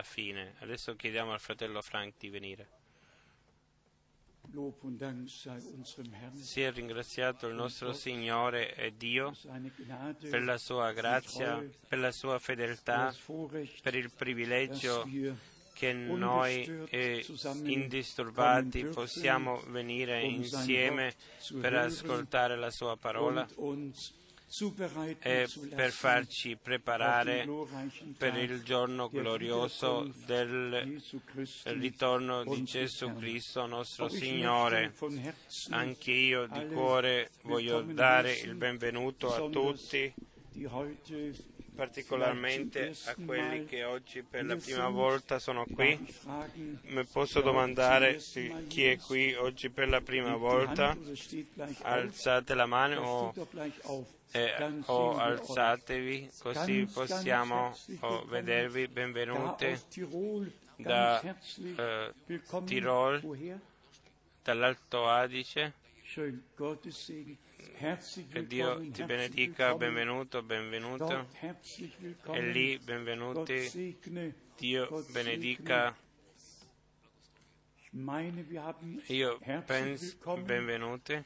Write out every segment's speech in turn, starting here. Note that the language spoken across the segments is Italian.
la fine. Adesso chiediamo al fratello Frank di venire. Sia ringraziato il nostro Signore e Dio per la sua grazia, per la sua fedeltà, per il privilegio che noi eh, indisturbati possiamo venire insieme per ascoltare la sua parola e per farci preparare per il giorno glorioso del ritorno di Gesù. Cristo nostro Signore. Anche io di cuore voglio dare il benvenuto a tutti, particolarmente a quelli che oggi per la prima volta sono qui. Mi posso domandare chi è qui oggi per la prima volta? Alzate la mano o, eh, Dann o alzatevi così possiamo oh, vedervi. Tirol, da eh. Tirol. Dall'Alto Adige. Che Dio ti benedica, benvenuto, benvenuto. E lì, benvenuti. Dio benedica. Io penso, benvenuti.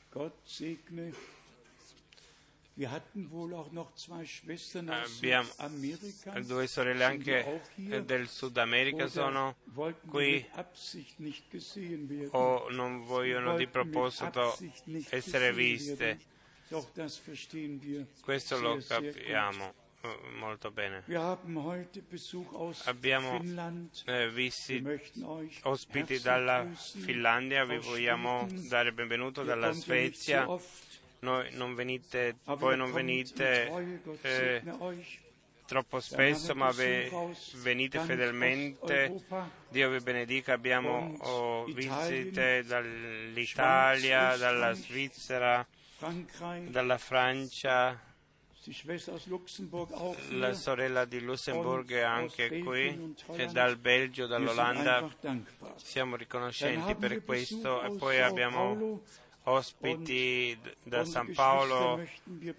Abbiamo Südamerika. Due sorelle anche eh, del Sud America sono qui o non vogliono di proposito essere viste. Questo lo capiamo eh, molto bene. Abbiamo eh, visti ospiti dalla. Finlandia, vi vogliamo dare benvenuto dalla Svezia. Noi non venite, voi non venite eh, troppo spesso, ma ve- venite fedelmente. Dio vi benedica, abbiamo oh, visite dall'Italia, dalla Svizzera, dalla Francia, la sorella diLussemburg è Und anche qui, e dal Belgio, dall'Olanda. Siamo riconoscenti per questo e poi abbiamo. Ospiti da San Paolo eh,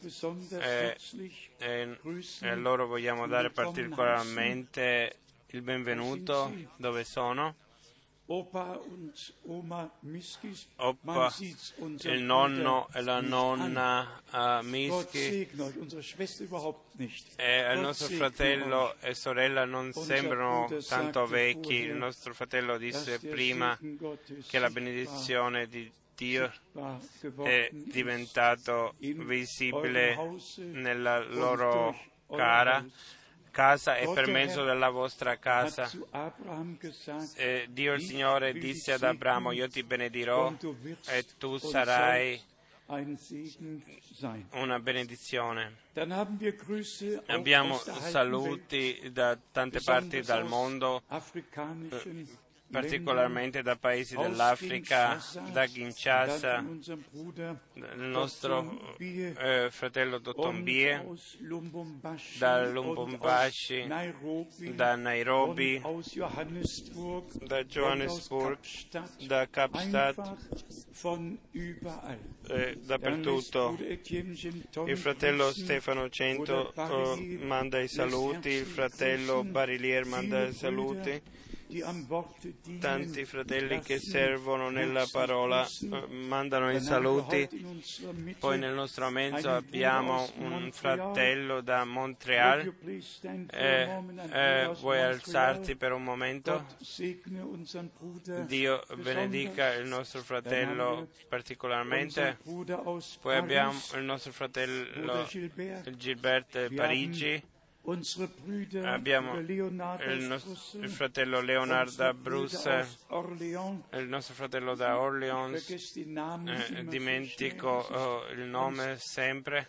herzlich e, e a loro vogliamo dare particolarmente il benvenuto. Dove sono. Opa il nonno e la nonna uh, nicht. e il nostro fratello e sorella non sembrano tanto vecchi. Il nostro fratello disse prima che la benedizione di Dio è diventato visibile nella loro cara casa e per mezzo della vostra casa. zu Abraham gesagt, E Dio il Signore disse ad Abramo, io ti benedirò e tu sarai una benedizione. Abbiamo saluti da tante parti aus mondo, particolarmente da paesi dell'Africa, da Kinshasa, il nostro eh, fratello Dotombie, Lubumbashi, da Nairobi, da Nairobi, da Johannesburg, da Kapstadt, eh, dappertutto. Il fratello Stefano Cento eh, manda i saluti, il fratello Barilier manda i saluti, Tanti fratelli che servono nella parola eh, mandano i saluti. Poi nel nostro mezzo abbiamo un fratello da Montreal. Eh, eh, vuoi alzarti per un momento? Dio benedica il nostro fratello particolarmente. Poi abbiamo il nostro fratello Gilbert. Parigi. Abbiamo il, aus nos- Brüssel, il fratello Leonard unsere da Brüder Bruxelles, aus Orléans. il nostro fratello da Orleans. Die Namen Eh, dimentico oh, il nome sempre.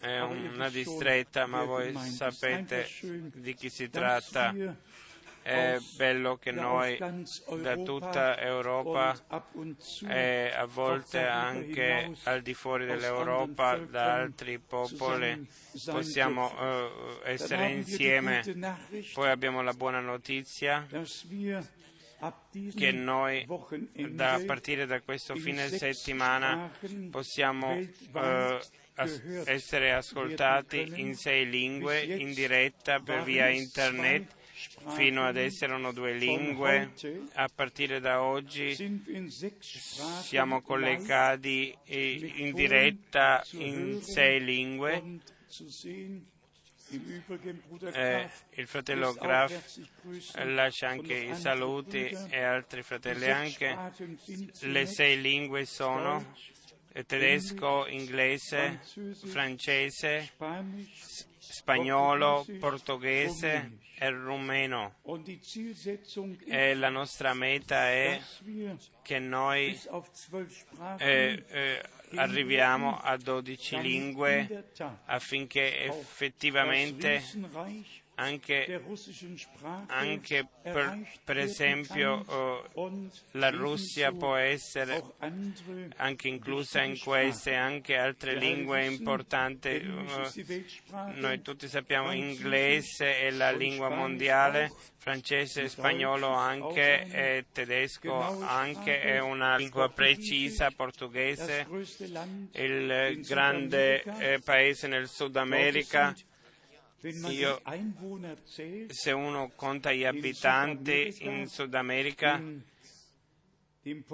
È una distretta, ma voi sapete di chi si tratta. È bello che noi da tutta Europa e a volte anche al di fuori dell'Europa, da altri popoli, possiamo eh, essere insieme. Poi abbiamo la buona notizia che noi da, a partire da questo in fine settimana possiamo eh, as- essere ascoltati in sei lingue in diretta per via internet. Fino adesso erano due lingue, a partire da oggi siamo collegati in diretta in sei lingue. Eh, il fratello Graf lascia anche i saluti e altri fratelli anche. Le sei lingue sono tedesco, inglese, francese, spagnolo, portoghese e rumeno. E la nostra meta è che noi eh, eh, arriviamo a 12 lingue affinché effettivamente anche, anche per, per, esempio uh, la Russia può essere anche inclusa in queste anche altre lingue importanti. Uh, noi tutti sappiamo inglese è la lingua mondiale, francese, spagnolo anche, e tedesco anche, è una lingua precisa, portoghese, il grande eh, paese nel Sud America io, se uno conta gli abitanti in Sud America, in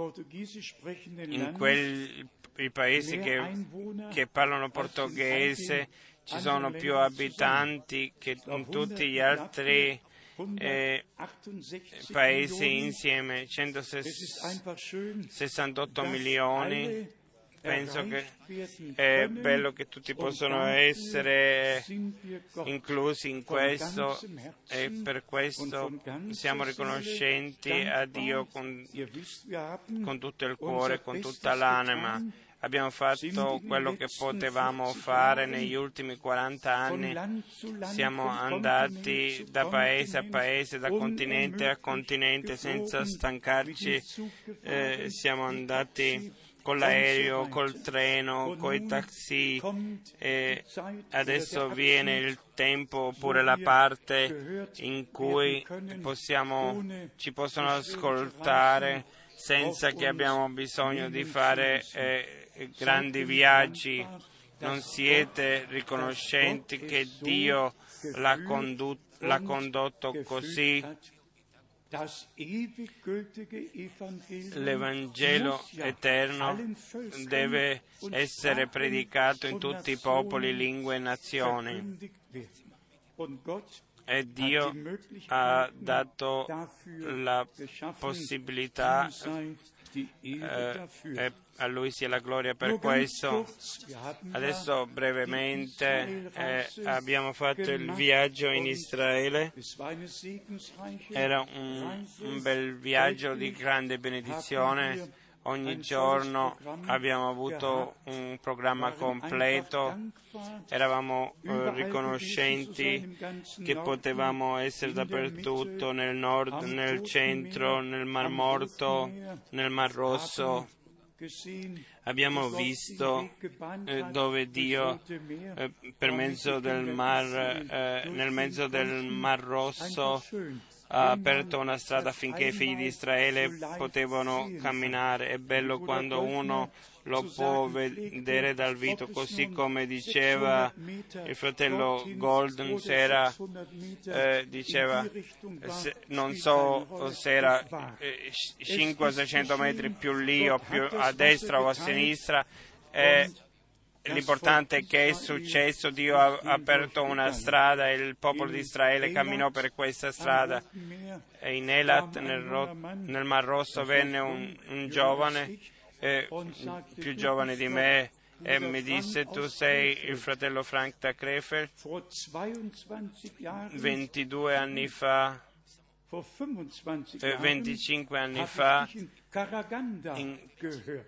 quei paesi che, che parlano portoghese ci sono più abitanti che in tutti gli altri eh, paesi insieme, 168 milioni penso che è bello che tutti possano essere inclusi in questo e per questo siamo riconoscenti a Dio con, con tutto il cuore, con tutta l'anima. Abbiamo fatto quello che potevamo fare negli ultimi 40 anni. Siamo andati da paese a paese, da continente a continente senza stancarci. Eh, siamo andati con l'aereo, col treno, con i taxi e adesso viene il tempo oppure la parte in cui possiamo, ci possono ascoltare senza che abbiamo bisogno di fare eh, grandi viaggi. Non siete riconoscenti che Dio l'ha, condotto, l'ha condotto così L'Evangelo eterno deve essere predicato in tutti i popoli, lingue e nazioni. E Dio ha dato la possibilità eh, e a Lui sia la gloria per questo. Adesso brevemente eh, abbiamo fatto il viaggio in Israele. Era un, un bel viaggio di grande benedizione ogni giorno abbiamo avuto un programma completo, eravamo eh, riconoscenti che potevamo essere dappertutto, nel nord, nel centro, nel Mar Morto, nel Mar Rosso. Abbiamo visto eh, dove Dio, eh, per mezzo del mar, nel mezzo del Mar Rosso, ha aperto una strada affinché i figli di Israele potevano camminare. È bello quando uno lo può vedere dal viso, così come diceva il fratello Golden, se era, eh, diceva, se, non so se era eh, 500-600 metri più lì o più a destra o a sinistra, eh, L'importante è che è successo, Dio ha aperto una strada e il popolo di Israele camminò per questa strada. E in Elat, nel, Ro- nel Mar Rosso, venne un, un giovane, eh, più giovane di me, e mi disse tu sei il fratello Frank da Krefeld 22 anni fa 25 anni fa in,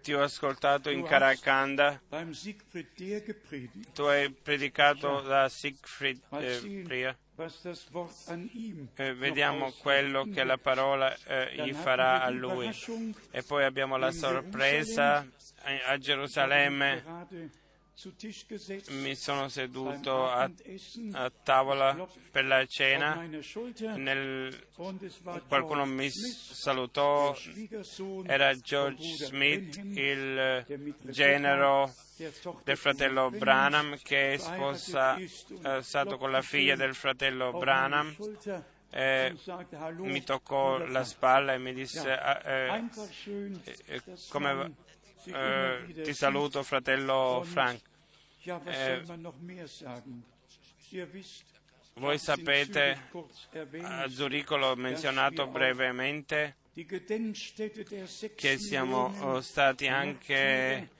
ti ho ascoltato in Karakanda, tu hai predicato da Siegfried eh, Priya. Eh, vediamo quello che la parola eh, gli farà a lui. E poi abbiamo la sorpresa a Gerusalemme mi sono seduto a, a tavola per la cena, Nel, qualcuno mi salutò, era George Smith, il genero del fratello Branham che è sposato con la figlia del fratello Branham. Eh, mi toccò la spalla e mi disse ah, eh, eh, come va? Eh, ti saluto fratello Frank. Eh, voi sapete, a Zurigo l'ho menzionato brevemente, che siamo oh, stati anche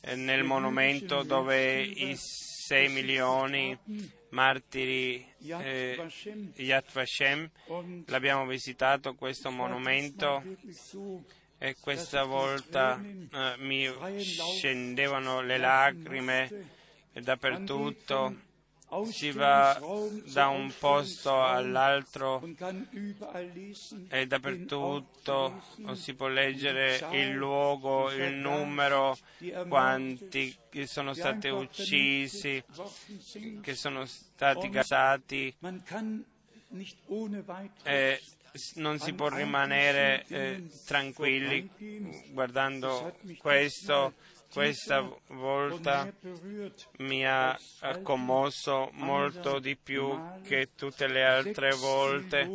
eh, nel monumento dove i 6 milioni martiri eh, Yad Vashem, l'abbiamo visitato questo monumento e questa volta eh, mi scendevano le lacrime dappertutto si va da un posto all'altro e dappertutto si può leggere il luogo, il numero, quanti sono stati uccisi, che sono stati gasati. E non si può rimanere eh, tranquilli guardando questo questa volta mi ha commosso molto di più che tutte le altre volte.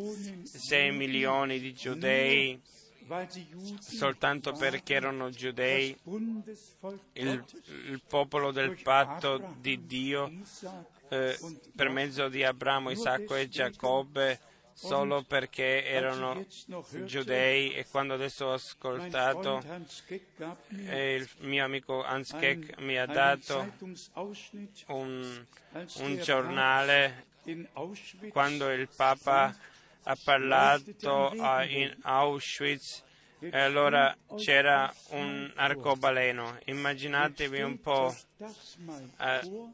Sei milioni di giudei soltanto perché erano giudei, il, il popolo del patto di Dio eh, per mezzo di Abramo, Isacco e Giacobbe solo perché erano giudei e quando adesso ho ascoltato e il mio amico Hans Keck mi ha dato un, un giornale quando il Papa ha parlato in Auschwitz e allora c'era un arcobaleno. Immaginatevi un po',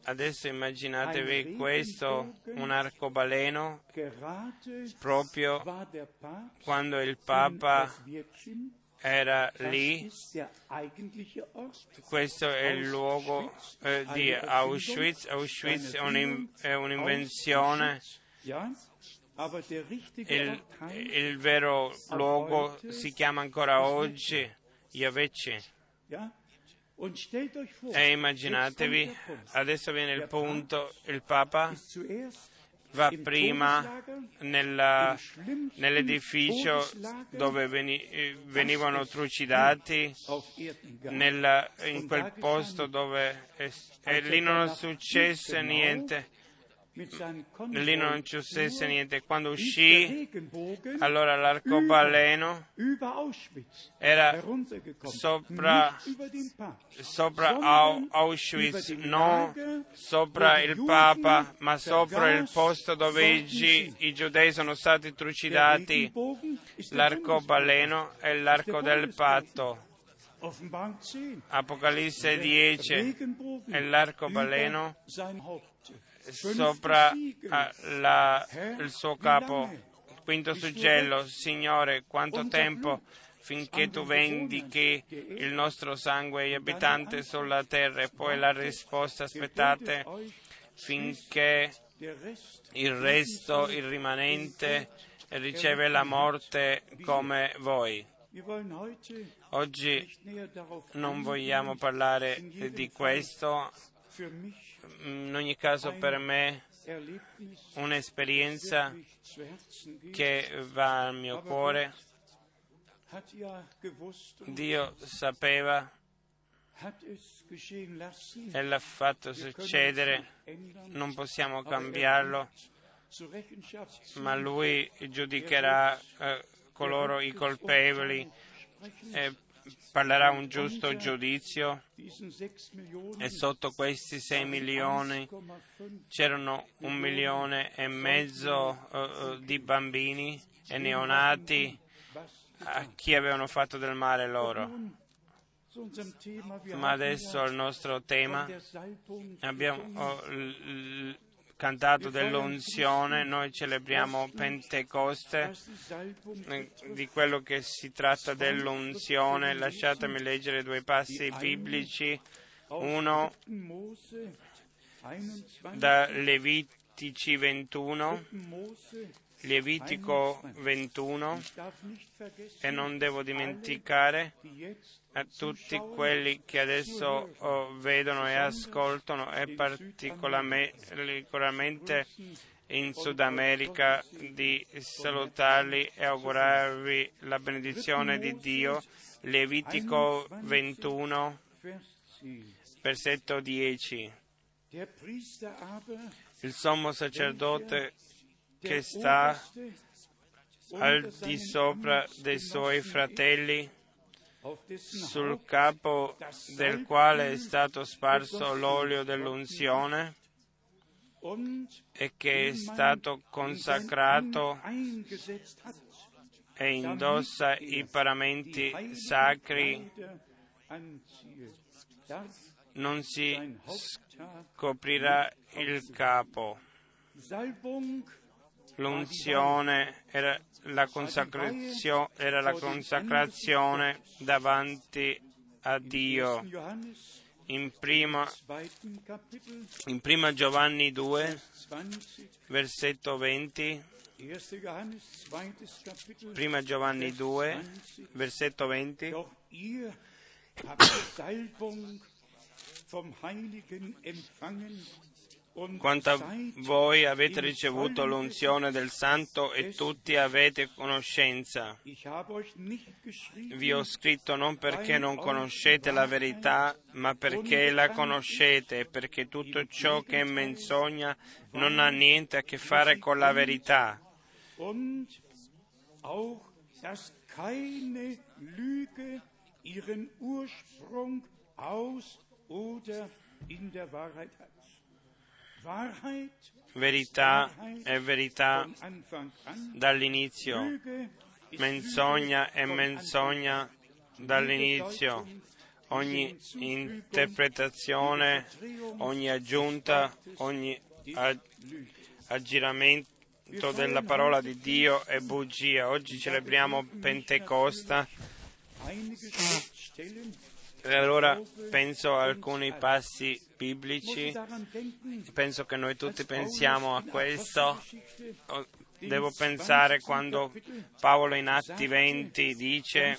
adesso immaginatevi questo, un arcobaleno, proprio quando il Papa era lì, questo è il luogo eh, di Auschwitz. Auschwitz. È, un, è un'invenzione il, il vero luogo si chiama ancora oggi Yavece. E immaginatevi, adesso viene il punto, il Papa va prima nella, nell'edificio dove veni, venivano trucidati, nella, in quel posto dove e lì non successe niente lì non successe niente. Quando uscì, allora l'arcobaleno era sopra, sopra Auschwitz, non sopra il Papa, ma sopra il posto dove i giudei sono stati trucidati. L'arcobaleno è l'arco del patto. Apocalisse 10 è l'arcobaleno sopra la, il suo capo. Quinto suggello, Signore, quanto tempo finché tu vendichi il nostro sangue agli abitanti sulla terra? E poi la risposta, aspettate finché il resto, il rimanente, riceve la morte come voi. Oggi non vogliamo parlare di questo, in ogni caso per me un'esperienza che va al mio cuore. Dio sapeva e l'ha fatto succedere, non possiamo cambiarlo, ma Lui giudicherà eh, coloro i colpevoli. e parlerà un giusto giudizio? E sotto questi 6 milioni c'erano un milione e mezzo uh, di bambini e neonati a chi avevano fatto del male loro. Ma adesso al nostro tema? abbiamo oh, l- cantato dell'unzione, noi celebriamo Pentecoste, eh, di quello che si tratta dell'unzione. Lasciatemi leggere due passi biblici. Uno da Levitici 21, Levitico 21 e non devo dimenticare a tutti quelli che adesso oh, vedono e ascoltano e particolarmente in Sud America di salutarli e augurarvi la benedizione di Dio. Levitico 21, versetto 10. Il sommo sacerdote che sta al di sopra dei suoi fratelli, sul capo del quale è stato sparso l'olio dell'unzione e che è stato consacrato e indossa i paramenti sacri, non si scoprirà il capo. L'unzione era la era la consacrazione davanti a Dio. In prima, in prima Giovanni 2, versetto 20, prima Giovanni 2, versetto 20, quanto a voi avete ricevuto l'unzione del Santo e tutti avete conoscenza. Vi ho scritto non perché non conoscete la verità, ma perché la conoscete, perché tutto ciò che è menzogna non ha niente a che fare con la verità. ihren Ursprung aus oder in der Wahrheit hat. Verità è verità dall'inizio, menzogna è menzogna dall'inizio. Ogni interpretazione, ogni aggiunta, ogni aggiramento della parola di Dio è bugia. Oggi celebriamo Pentecosta allora penso a alcuni passi biblici, penso che noi tutti pensiamo a questo. Devo pensare quando Paolo in Atti 20 dice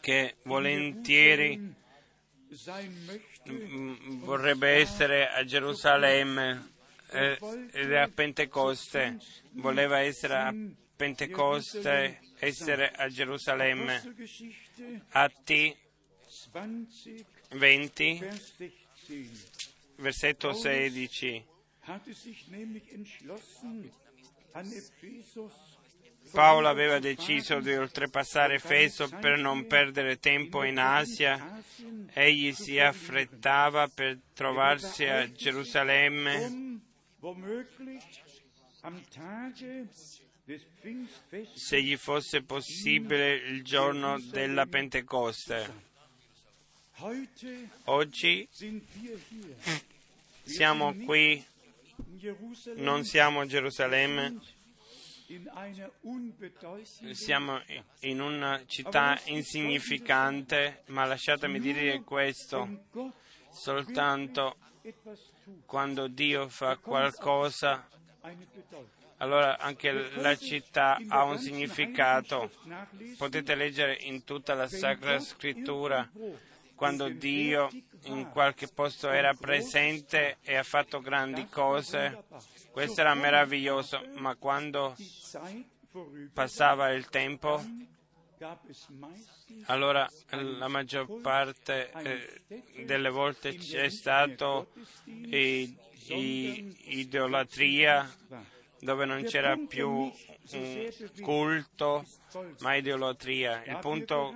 che volentieri vorrebbe essere a Gerusalemme ed è a Pentecoste, voleva essere a Pentecoste, essere a Gerusalemme. Atti 20, versetto 16. Paolo aveva deciso di oltrepassare Efeso per non perdere tempo in Asia. Egli si affrettava per trovarsi a Gerusalemme se gli fosse possibile il giorno della Pentecoste. Oggi siamo qui, non siamo a Gerusalemme, siamo in una città insignificante, ma lasciatemi dire questo, soltanto quando Dio fa qualcosa allora anche la città ha un significato. Potete leggere in tutta la Sacra Scrittura quando Dio in qualche posto era presente e ha fatto grandi cose. Questo era meraviglioso, ma quando passava il tempo, allora la maggior parte eh, delle volte c'è i, idolatria dove non c'era più culto ma idolatria. Il punto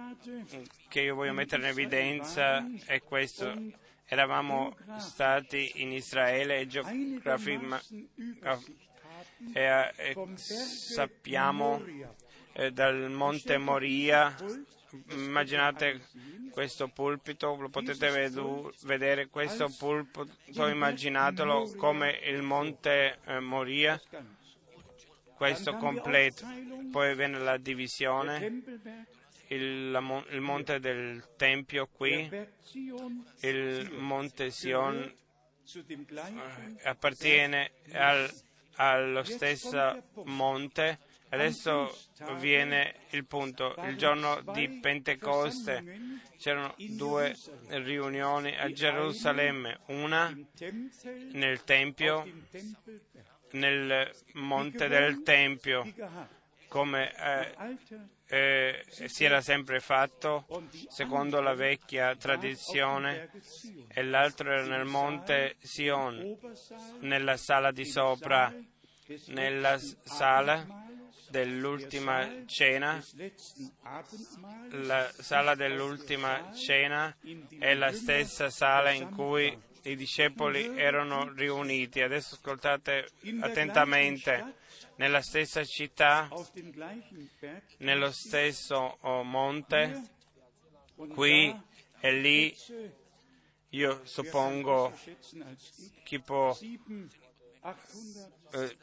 che io voglio mettere in evidenza è questo. Eravamo stati in Israele e, e, e sappiamo eh, dal monte Moria. Immaginate questo pulpito, lo potete vedu- vedere questo pulpito, immaginatelo come il monte eh, Moria, questo completo. Poi viene la divisione, il, la, il monte del Tempio qui, il monte Sion eh, appartiene al, allo stesso monte Adesso viene il punto. Il giorno di Pentecoste c'erano due riunioni a Gerusalemme, una nel Tempio nel monte del Tempio, come eh, eh, si era sempre fatto secondo la vecchia tradizione, e l'altro era nel monte Sion, nella sala di sopra, nella sala dell'ultima cena, la sala dell'ultima cena è la stessa sala in cui i discepoli erano riuniti. Adesso ascoltate attentamente. Nella stessa città, nello stesso oh, monte, qui e lì, io suppongo chi può eh,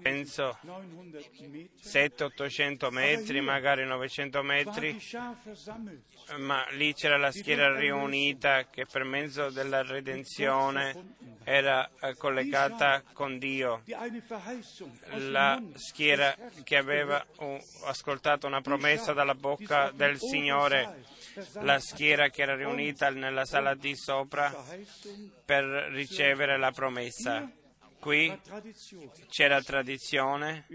penso 700-800 metri, magari 900 metri, ma lì c'era la schiera riunita che per mezzo della redenzione era eh, collegata con Dio. La schiera che aveva ascoltato una promessa dalla bocca del Signore, la schiera che era riunita nella sala di sopra per ricevere la promessa Qui c'era tradizione,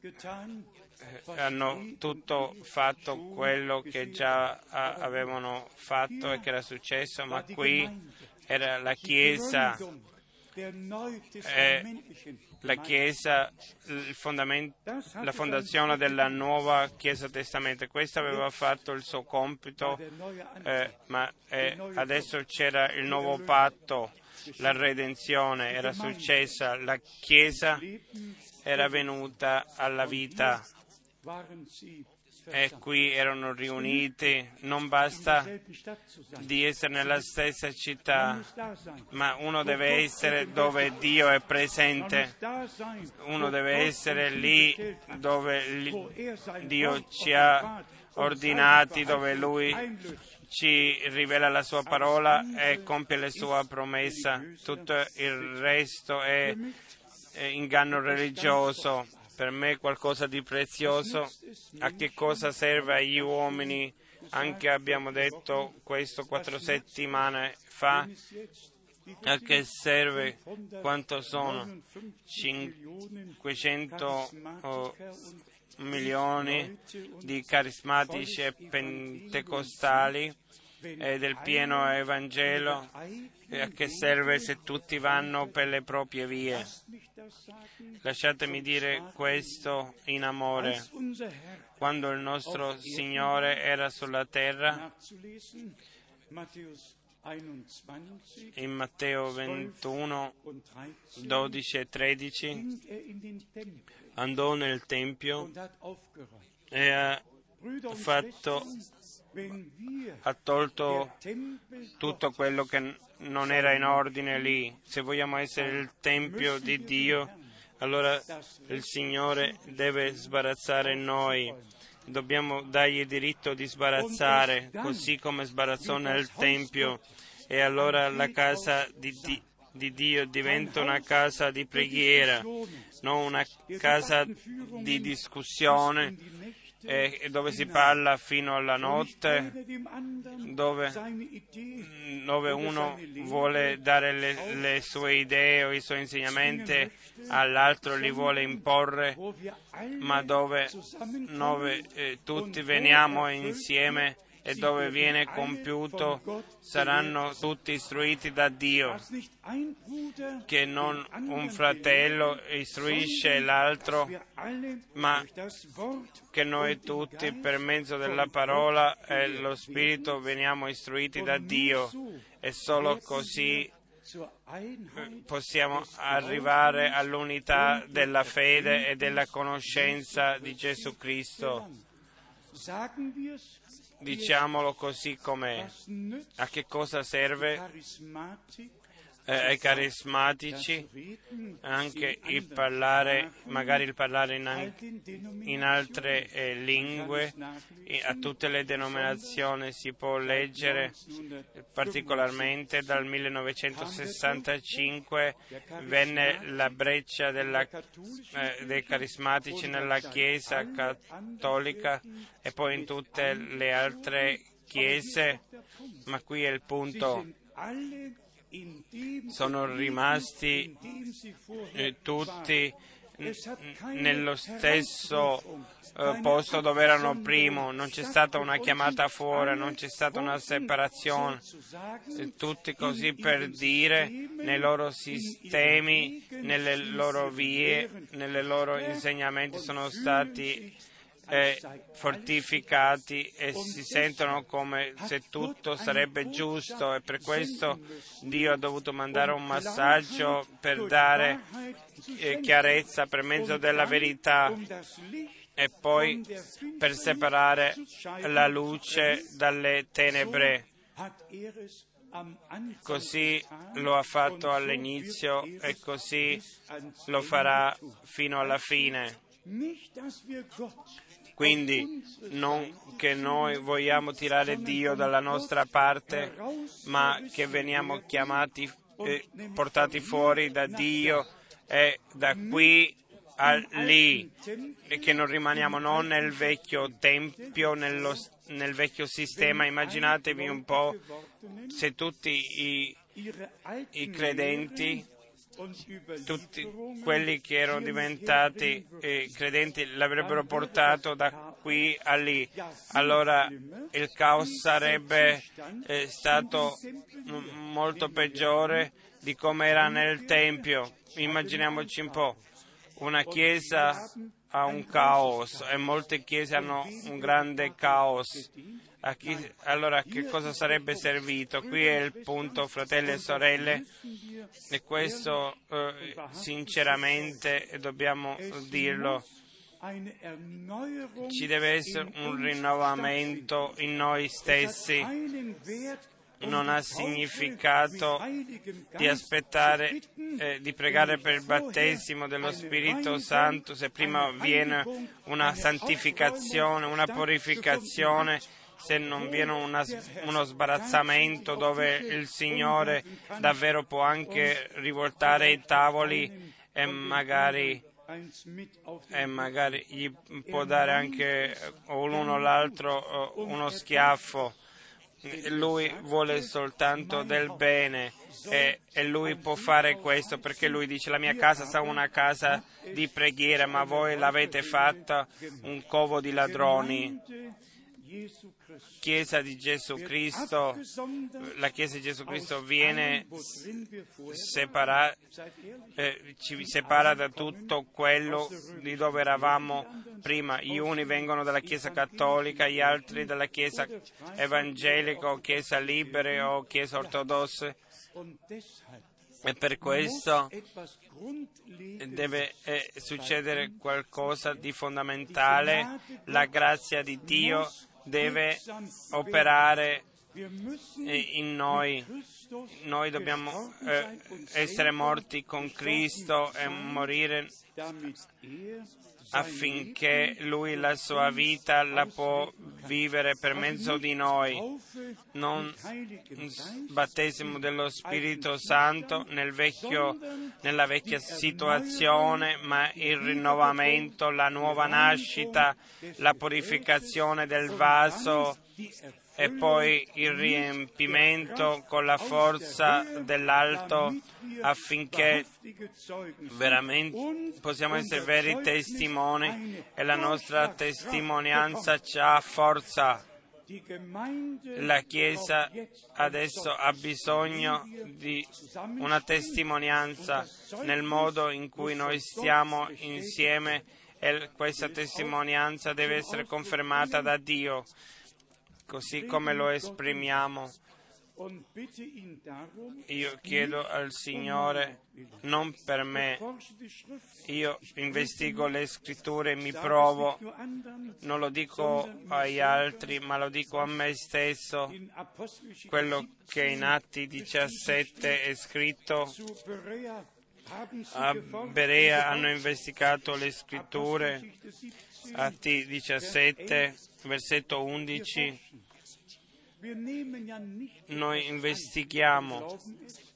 eh, hanno tutto fatto quello che già avevano fatto e che era successo, ma qui era la Chiesa, eh, la Chiesa, la fondazione della nuova Chiesa Testamento. Questo aveva fatto il suo compito, eh, ma eh, adesso c'era il nuovo patto la redenzione era successa, la Chiesa era venuta alla vita. E qui erano riuniti. Non basta di essere nella stessa città, ma uno deve essere dove Dio è presente, uno deve essere lì dove Dio ci ha ordinati, dove Lui ci rivela la sua parola e compie la sua promessa. Tutto il resto è, inganno religioso. Per me è qualcosa di prezioso. A che cosa serve agli uomini? Anche abbiamo detto questo quattro settimane fa. A che serve? Quanto sono? 500 oh, milioni di carismatici e pentecostali e del pieno Evangelo a che serve se tutti vanno per le proprie vie. Lasciatemi dire questo in amore. Quando il nostro Signore era sulla terra, in Matteo 21, 12 e 13, andò nel Tempio e ha fatto ha tolto tutto quello che non era in ordine lì. Se vogliamo essere il Tempio di Dio, allora il Signore deve sbarazzare noi. Dobbiamo dargli diritto di sbarazzare, così come sbarazzò nel Tempio. E allora la casa di, di, di Dio diventa una casa di preghiera, non una casa di discussione e dove si parla fino alla notte, dove, dove uno vuole dare le, le, sue idee o i suoi insegnamenti all'altro, li vuole imporre, ma dove, dove eh, tutti veniamo insieme e dove viene compiuto saranno tutti istruiti da Dio, che non un fratello istruisce l'altro, ma che noi tutti per mezzo della parola e lo Spirito veniamo istruiti da Dio. E solo così possiamo arrivare all'unità della fede e della conoscenza di Gesù Cristo diciamolo così com'è. A che cosa serve ai carismatici anche il parlare, magari il parlare in, in altre eh, lingue, a tutte le denominazioni si può leggere, particolarmente dal 1965 venne la breccia della, eh, dei carismatici nella Chiesa cattolica e poi in tutte le altre chiese, ma qui è il punto sono rimasti eh, tutti nello stesso eh, posto dove erano prima, non c'è stata una chiamata fuori, non c'è stata una separazione, tutti così per dire nei loro sistemi, nelle loro vie, nei loro insegnamenti sono stati eh, fortificati e si sentono come se tutto sarebbe giusto e per questo Dio ha dovuto mandare un massaggio per dare eh, chiarezza per mezzo della verità e poi per separare la luce dalle tenebre. Così lo ha fatto all'inizio e così lo farà fino alla fine. Quindi non che noi vogliamo tirare Dio dalla nostra parte, ma che veniamo chiamati, eh, portati fuori da Dio e da qui a lì e che non rimaniamo non nel vecchio tempio, nello, nel vecchio sistema. Immaginatevi un po' se tutti i, i credenti tutti quelli che erano diventati eh, credenti l'avrebbero portato da qui a lì, allora il caos sarebbe eh, stato m- molto peggiore di come era nel Tempio. Immaginiamoci un po', una chiesa ha un caos e molte chiese hanno un grande caos chi, allora che cosa sarebbe servito? Qui è il punto, fratelli e sorelle, e questo eh, sinceramente dobbiamo dirlo. Ci deve essere un rinnovamento in noi stessi. Non ha significato di aspettare, eh, di pregare per il battesimo dello Spirito Santo se prima viene una santificazione, una purificazione se non viene una, uno sbarazzamento dove il Signore davvero può anche rivoltare i tavoli e magari, e magari gli può dare anche l'uno o l'altro uno schiaffo. Lui vuole soltanto del bene e, e, lui può fare questo perché lui dice la mia casa sarà una casa di preghiera ma voi l'avete fatta un covo di ladroni Chiesa di Gesù Cristo, la Chiesa di Gesù Cristo viene separa, eh, ci separa da tutto quello di dove eravamo prima. Gli uni vengono dalla Chiesa cattolica, gli altri dalla Chiesa evangelica o Chiesa libera o Chiesa ortodossa. E per questo deve eh, succedere qualcosa di fondamentale. La grazia di Dio deve operare in noi. Noi dobbiamo eh, essere morti con Cristo e morire affinché Lui la sua vita la può vivere per mezzo di noi. Non battesimo dello Spirito Santo nel vecchio, nella vecchia situazione, ma il rinnovamento, la nuova nascita, la purificazione del vaso e poi il riempimento con la forza dell'alto affinché veramente possiamo essere veri testimoni e la nostra testimonianza ha forza. La Chiesa adesso ha bisogno di una testimonianza nel modo in cui noi stiamo insieme e questa testimonianza deve essere confermata da Dio così come lo esprimiamo. Io chiedo al Signore, non per me, io investigo le scritture mi provo, non lo dico agli altri, ma lo dico a me stesso, quello che in Atti 17 è scritto. A Berea hanno investigato le scritture, Atti 17, versetto 11 noi investighiamo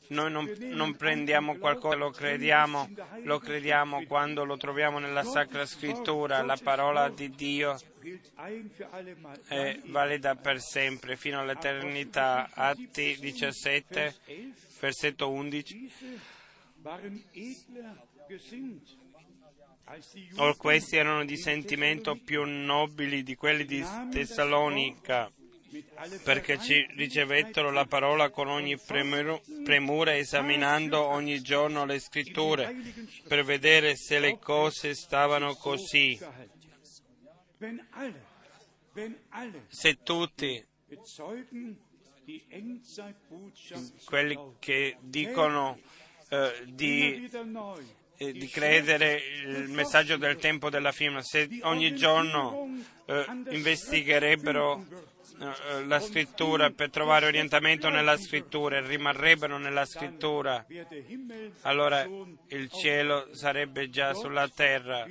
Noi non, non prendiamo qualcosa, lo crediamo, lo crediamo quando lo troviamo nella Sacra Scrittura, la parola di Dio è valida per sempre, fino all'eternità. Atti 17, versetto 11. Or questi erano di sentimento più nobili di quelli di Tessalonica, perché ci ricevettero la parola con ogni premura, esaminando ogni giorno le scritture, per vedere se le cose stavano così. Se tutti quelli che dicono eh, di eh, di credere il messaggio del tempo della fine, se ogni giorno eh, investigherebbero la scrittura per trovare orientamento nella scrittura e rimarrebbero nella scrittura, allora il cielo sarebbe già sulla terra.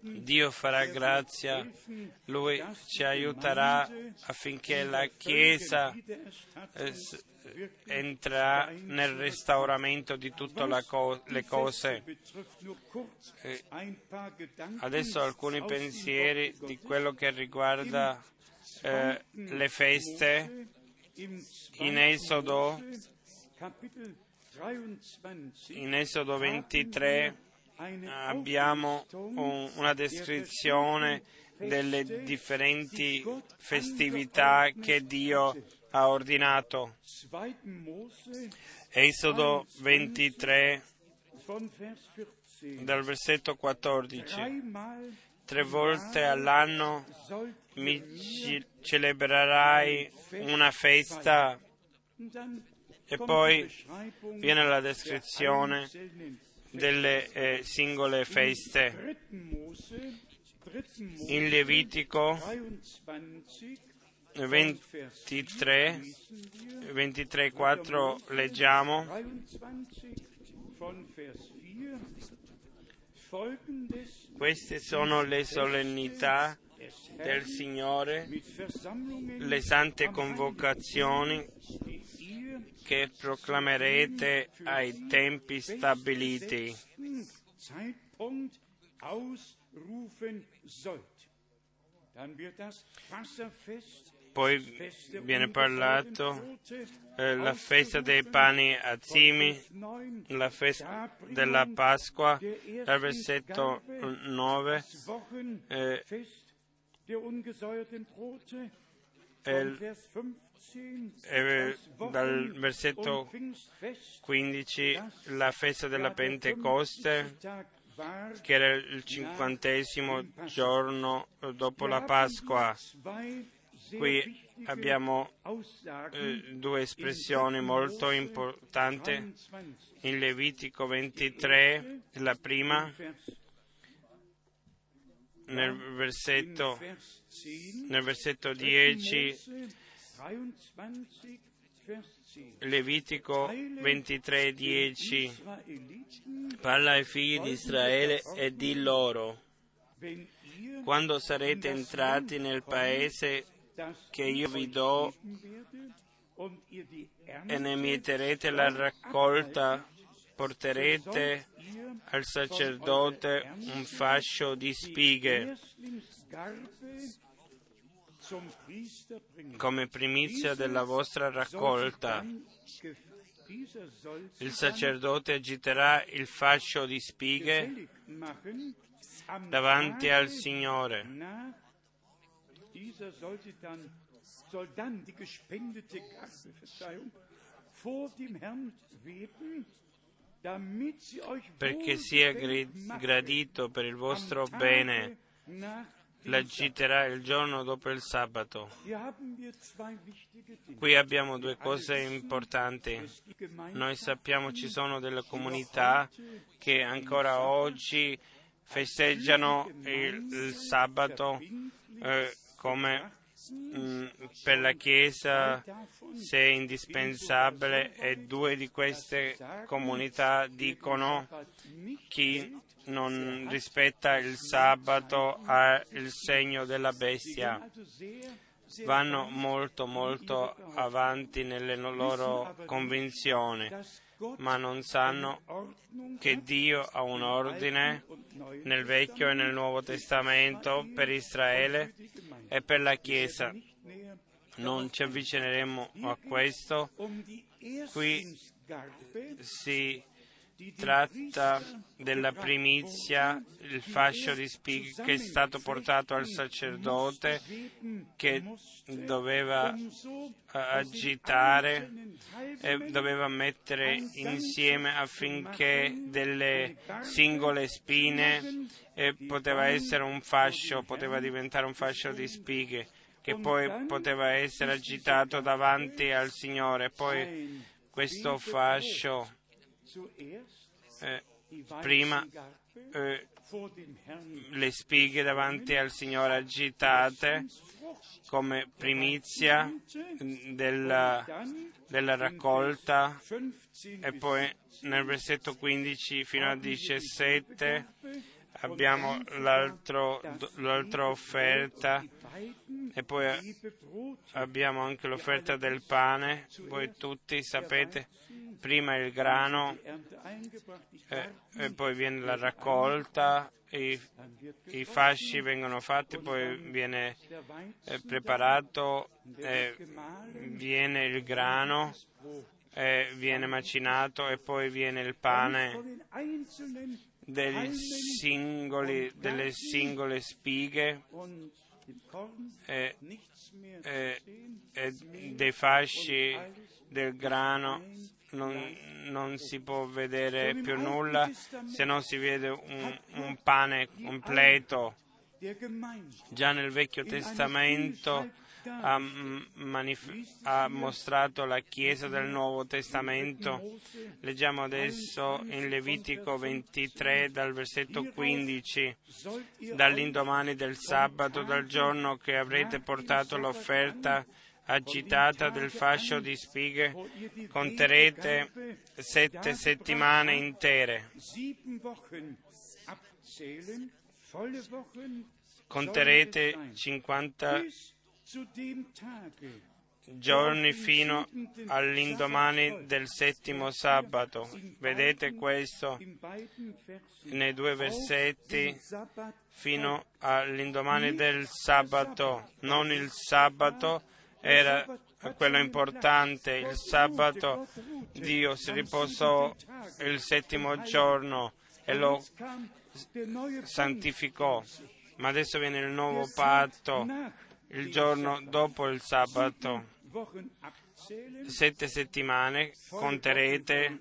Dio farà grazia, Lui ci aiuterà affinché la Chiesa eh, entrerà nel restauramento di tutte co- le cose. Eh, adesso alcuni pensieri di quello che riguarda eh, le feste in Esodo, in Esodo 23 abbiamo un, una descrizione delle differenti festività che Dio ha ordinato. Esodo 23 dal versetto 14. Tre volte all'anno mi celebrerai una festa e poi viene la descrizione delle eh, singole feste. In Levitico 23, 23 4 leggiamo queste sono le solennità del Signore, le sante convocazioni che proclamerete ai tempi stabiliti. Poi viene parlato eh, festa dei pani azimi, la festa della Pasqua, dal versetto 9, eh, eh, dal versetto 15 la festa della Pentecoste che era il cinquantesimo giorno dopo la Pasqua. Qui abbiamo eh, due espressioni molto importanti. In Levitico 23, la prima, nel versetto, nel versetto 10, Levitico 23:10 parla ai figli di Israele e di loro quando sarete entrati nel paese che io vi do e ne mieterete la raccolta, porterete al sacerdote un fascio di spighe come primizia della vostra raccolta. Il sacerdote agiterà il fascio di spighe davanti al Signore. Perché sia gradito per il vostro bene l'agiterà il giorno dopo il sabato. Qui abbiamo due cose importanti. Noi sappiamo ci sono delle comunità che ancora oggi festeggiano il, il sabato eh, come per la Chiesa se è indispensabile e due di queste comunità dicono chi non rispetta il sabato ha il segno della bestia. Vanno molto molto avanti nelle loro convinzioni, ma non sanno che Dio ha un ordine nel Vecchio e nel Nuovo Testamento per Israele e per la Chiesa. Non ci avvicineremo a questo. Qui si tratta della primizia, il fascio di spighe che è stato portato al sacerdote che doveva agitare e doveva mettere insieme affinché delle singole spine poteva essere un fascio, poteva diventare un fascio di spighe che poi poteva essere agitato davanti al Signore. Poi questo fascio eh, prima eh, le spighe davanti al Signore agitate come primizia della, della raccolta. E poi nel versetto 15 fino al 17 abbiamo l'altra offerta e poi abbiamo anche l'offerta del pane, voi tutti sapete prima il grano eh, e poi viene la raccolta, i, i fasci vengono fatti, poi viene eh, preparato, eh, viene il grano, viene macinato e poi viene il pane singoli, delle singole spighe e, e, e dei fasci del grano non, non, si può vedere più nulla se non si vede un, un pane completo. Già nel Vecchio Testamento ha, manif- ha, mostrato la Chiesa del Nuovo Testamento. Leggiamo adesso in Levitico 23 dal versetto 15. Dall'indomani del sabato, dal giorno che avrete portato l'offerta, agitata del fascio di spighe, conterete sette settimane intere. Conterete 50 giorni fino all'indomani del settimo sabato. Vedete questo nei due versetti fino all'indomani del sabato, non il sabato era quello importante. Il sabato Dio si riposò il settimo giorno e lo santificò. Ma adesso viene il nuovo patto, il giorno dopo il sabato. Sette settimane conterete,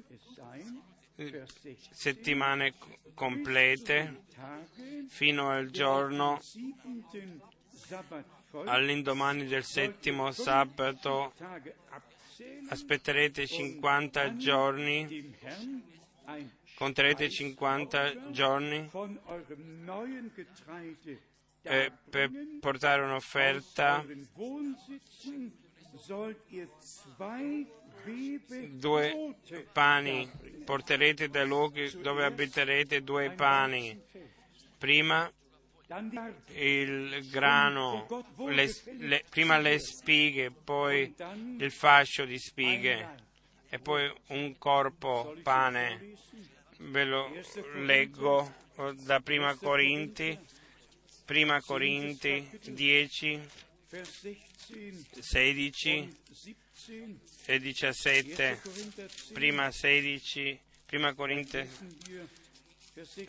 settimane complete, fino al giorno all'indomani del settimo sabato aspetterete 50 giorni, conterete 50 giorni eh, per portare un'offerta. Due pani, porterete dai luoghi dove abiterete due pani, prima il grano, le, le, prima le spighe, poi il fascio di spighe e poi un corpo pane. Ve lo leggo da Prima Corinti, Prima Corinti 10, 16 e 17, prima 16, Prima Corinti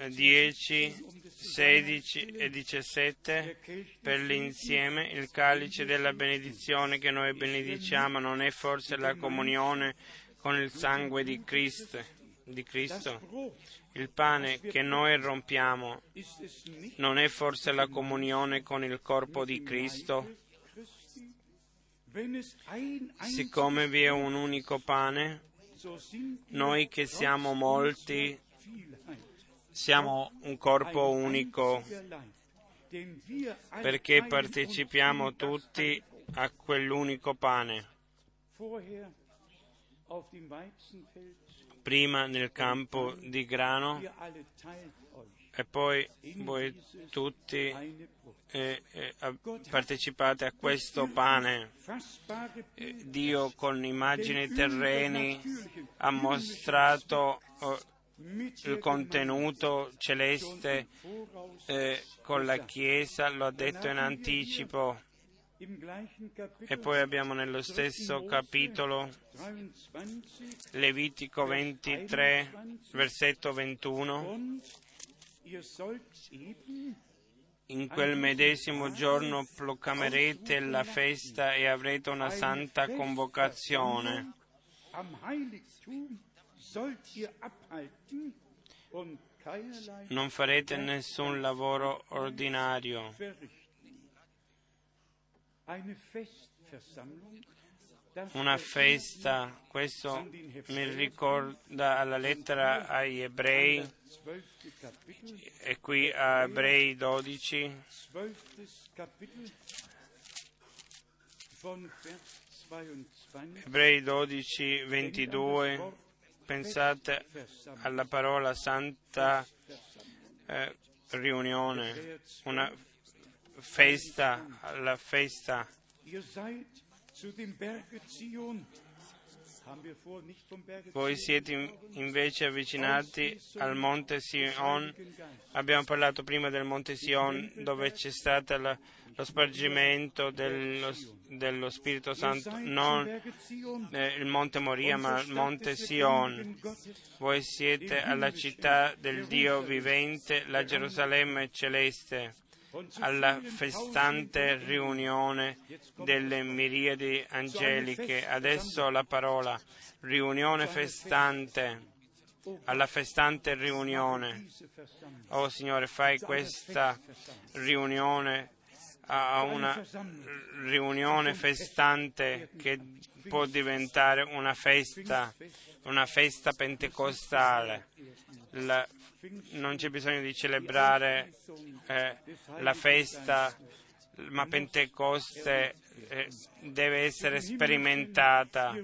10, 16 e 17 per l'insieme il calice della benedizione che noi benediciamo non è forse la comunione con il sangue di Cristo, di Cristo. Il pane che noi rompiamo non è forse la comunione con il corpo di Cristo? Siccome vi è un unico pane, noi che siamo molti siamo un corpo unico perché partecipiamo tutti a quell'unico pane. Prima nel campo di grano e poi voi tutti eh, eh, partecipate a questo pane. Dio con immagini terreni ha mostrato il contenuto celeste eh, con la Chiesa, lo ha detto in anticipo. E poi abbiamo nello stesso capitolo Levitico 23, versetto 21. In quel medesimo giorno proclamerete la festa e avrete una santa convocazione. Non farete nessun lavoro ordinario. Una festa, questo mi ricorda alla lettera agli ebrei, e qui a Ebrei 12, Ebrei 12, 22, pensate alla parola santa eh, riunione, una festa, alla festa. Voi siete invece avvicinati al Monte Sion. Abbiamo parlato prima del Monte Sion dove c'è stato la, lo spargimento dello, dello, Spirito Santo, non eh, il Monte Moria ma il Monte Sion. Voi siete alla città del Dio vivente, la Gerusalemme celeste alla festante riunione delle miriadi angeliche. Adesso la parola riunione festante, alla festante riunione. Oh Signore, fai questa riunione a una riunione festante che può diventare una festa, una festa pentecostale. La non c'è bisogno di celebrare eh, la festa, ma Pentecoste eh, deve essere sperimentata.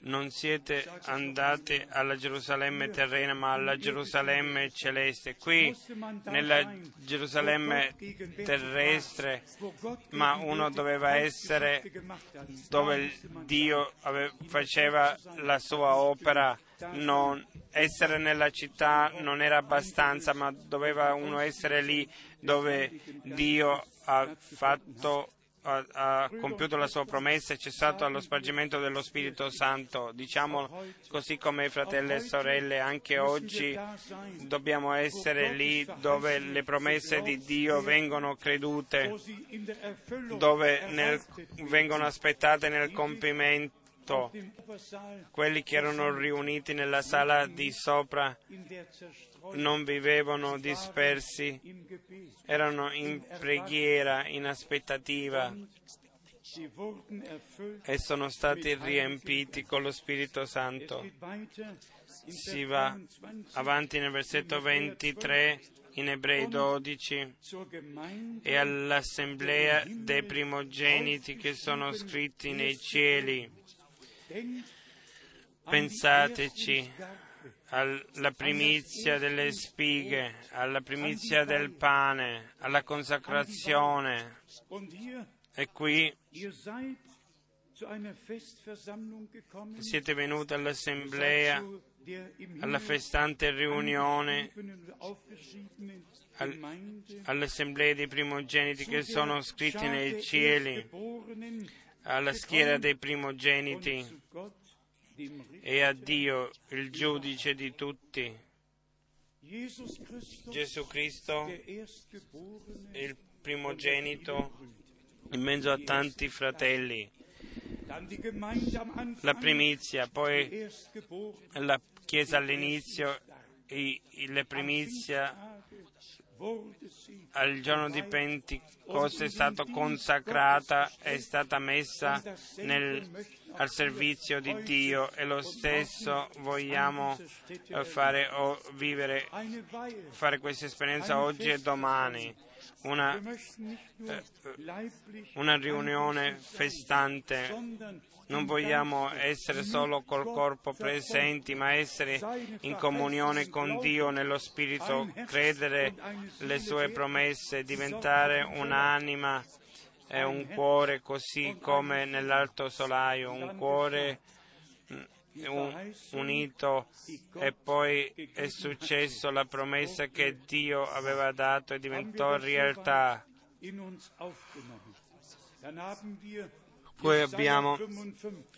Non siete andati alla Gerusalemme terrena, ma alla Gerusalemme celeste. Qui, nella Gerusalemme terrestre, ma uno doveva essere dove Dio faceva la sua opera non essere nella città non era abbastanza, ma doveva uno essere lì dove Dio ha fatto ha, compiuto la sua promessa e cessato allo spargimento dello Spirito Santo. Diciamo così come fratelli e sorelle, anche oggi dobbiamo essere lì dove le promesse di Dio vengono credute, dove nel, vengono aspettate nel compimento tutto quelli che erano riuniti nella sala di sopra non vivevano dispersi, erano in preghiera, in aspettativa e sono stati riempiti con lo Spirito Santo. Si va avanti nel versetto 23 in Ebrei 12 e all'assemblea dei primogeniti che sono scritti nei cieli Pensateci alla primizia delle spighe, alla primizia del pane, alla consacrazione. E qui siete venuti all'assemblea, alla festante riunione, all'assemblea dei primogeniti che sono scritti nei cieli alla schiera dei primogeniti e a Dio, il giudice di tutti. Gesù Cristo, il primogenito in mezzo a tanti fratelli. La primizia, poi la Chiesa all'inizio, la primizia al giorno di Pentecoste è stata consacrata, è stata messa nel, al servizio di Dio e lo stesso vogliamo eh, fare vivere, fare questa esperienza oggi e domani. Una, eh, una riunione festante non vogliamo essere solo col corpo presenti, ma essere in comunione con Dio nello Spirito, credere le sue promesse, diventare un'anima e un cuore così come nell'alto solaio, un cuore un, unito e poi è successo la promessa che Dio aveva dato e diventò realtà. Poi abbiamo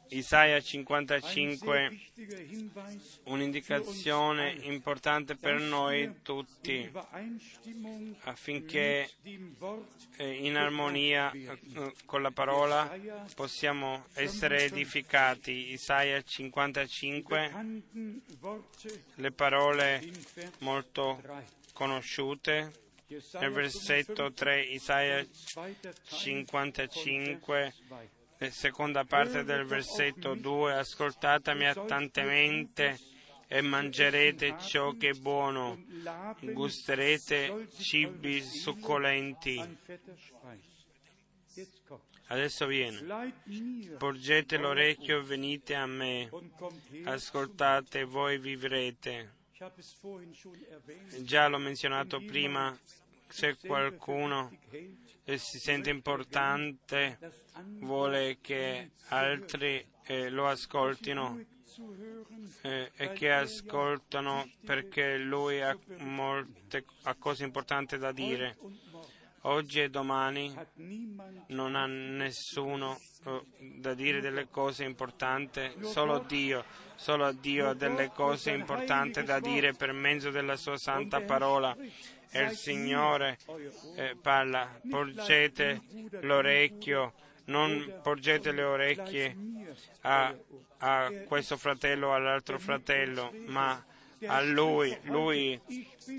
Isaia 55, un'indicazione importante per noi tutti affinché eh, in armonia eh, con la parola possiamo essere edificati. Isaia 55, le parole molto conosciute. Nel versetto 3 Isaia 55 seconda parte del versetto 2, ascoltatemi attentamente e mangerete ciò che è buono, gusterete cibi succolenti. Adesso viene. Porgete l'orecchio e venite a me. Ascoltate, voi vivrete. Già l'ho menzionato prima, se qualcuno si sente importante, vuole che altri eh, lo ascoltino eh, e che ascoltano perché lui ha molte ha cose importanti da dire. Oggi e domani non ha nessuno eh, da dire delle cose importanti, solo Dio, solo Dio ha delle cose importanti da dire per mezzo della sua santa parola e il Signore eh, parla, porgete l'orecchio, non porgete le orecchie a, a questo fratello o all'altro fratello, ma a lui, lui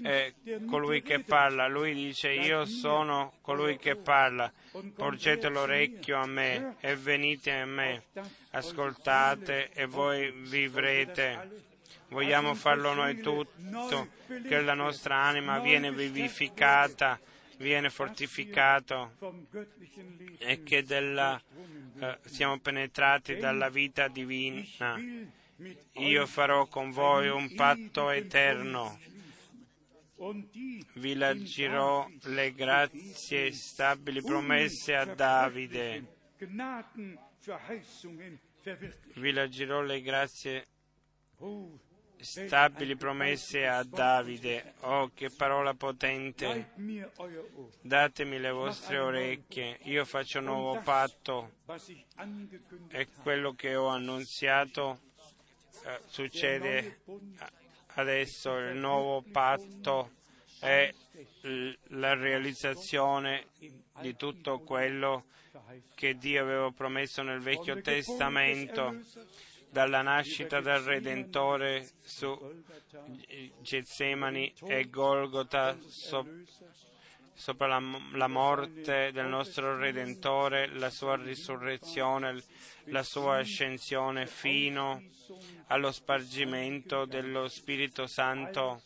è colui che parla, lui dice io sono colui che parla, porgete l'orecchio a me e venite a me, ascoltate e voi vivrete. Vogliamo farlo noi tutto, che la nostra anima viene vivificata, viene fortificata e che della, eh, siamo penetrati dalla vita divina. Io farò con voi un patto eterno. Vi leggerò le grazie stabili promesse a Davide. Vi leggerò le grazie stabili promesse a Davide. Oh, che parola potente! Datemi le vostre orecchie, io faccio un nuovo patto e quello che ho annunziato eh, succede adesso. Il nuovo patto è la realizzazione di tutto quello che Dio aveva promesso nel Vecchio Testamento dalla nascita del Redentore su Getsemani e Golgota so, sopra la, la, morte del nostro Redentore, la sua risurrezione, la sua ascensione fino allo spargimento dello Spirito Santo,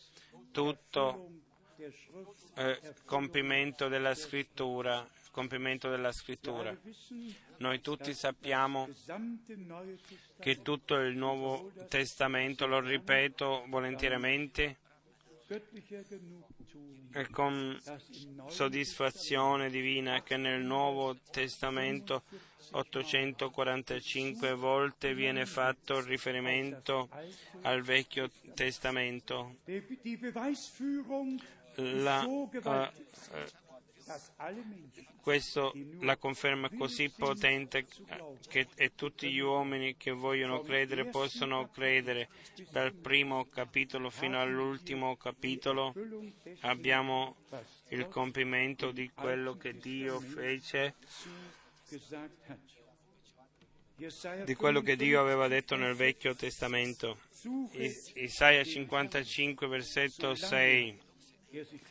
tutto eh, compimento della scrittura compimento della scrittura. Noi tutti sappiamo che tutto il Nuovo Testamento, lo ripeto volentieramente, e con soddisfazione divina che nel Nuovo Testamento 845 volte viene fatto riferimento al Vecchio Testamento. La, uh, questo la conferma così potente che e tutti gli uomini che vogliono credere possono credere. Dal primo capitolo fino all'ultimo capitolo abbiamo il compimento di quello che Dio fece di quello che Dio aveva detto nel Vecchio Testamento. Isaia 55, versetto 6.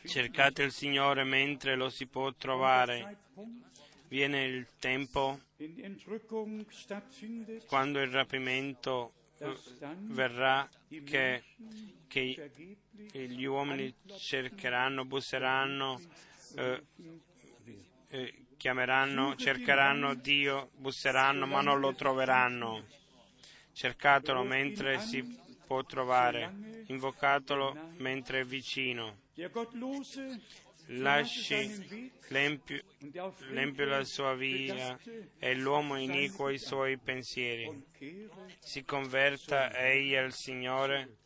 Cercate il Signore mentre lo si può trovare. viene il tempo quando il rapimento eh, verrà che, che, gli uomini cercheranno, busseranno, eh, eh, chiameranno, cercheranno Dio, busseranno, ma non lo troveranno. Cercatelo mentre si può trovare, invocatelo mentre è vicino. Lasci l'empio, l'empio la sua via e l'uomo iniquo i suoi pensieri. Si converta egli al Signore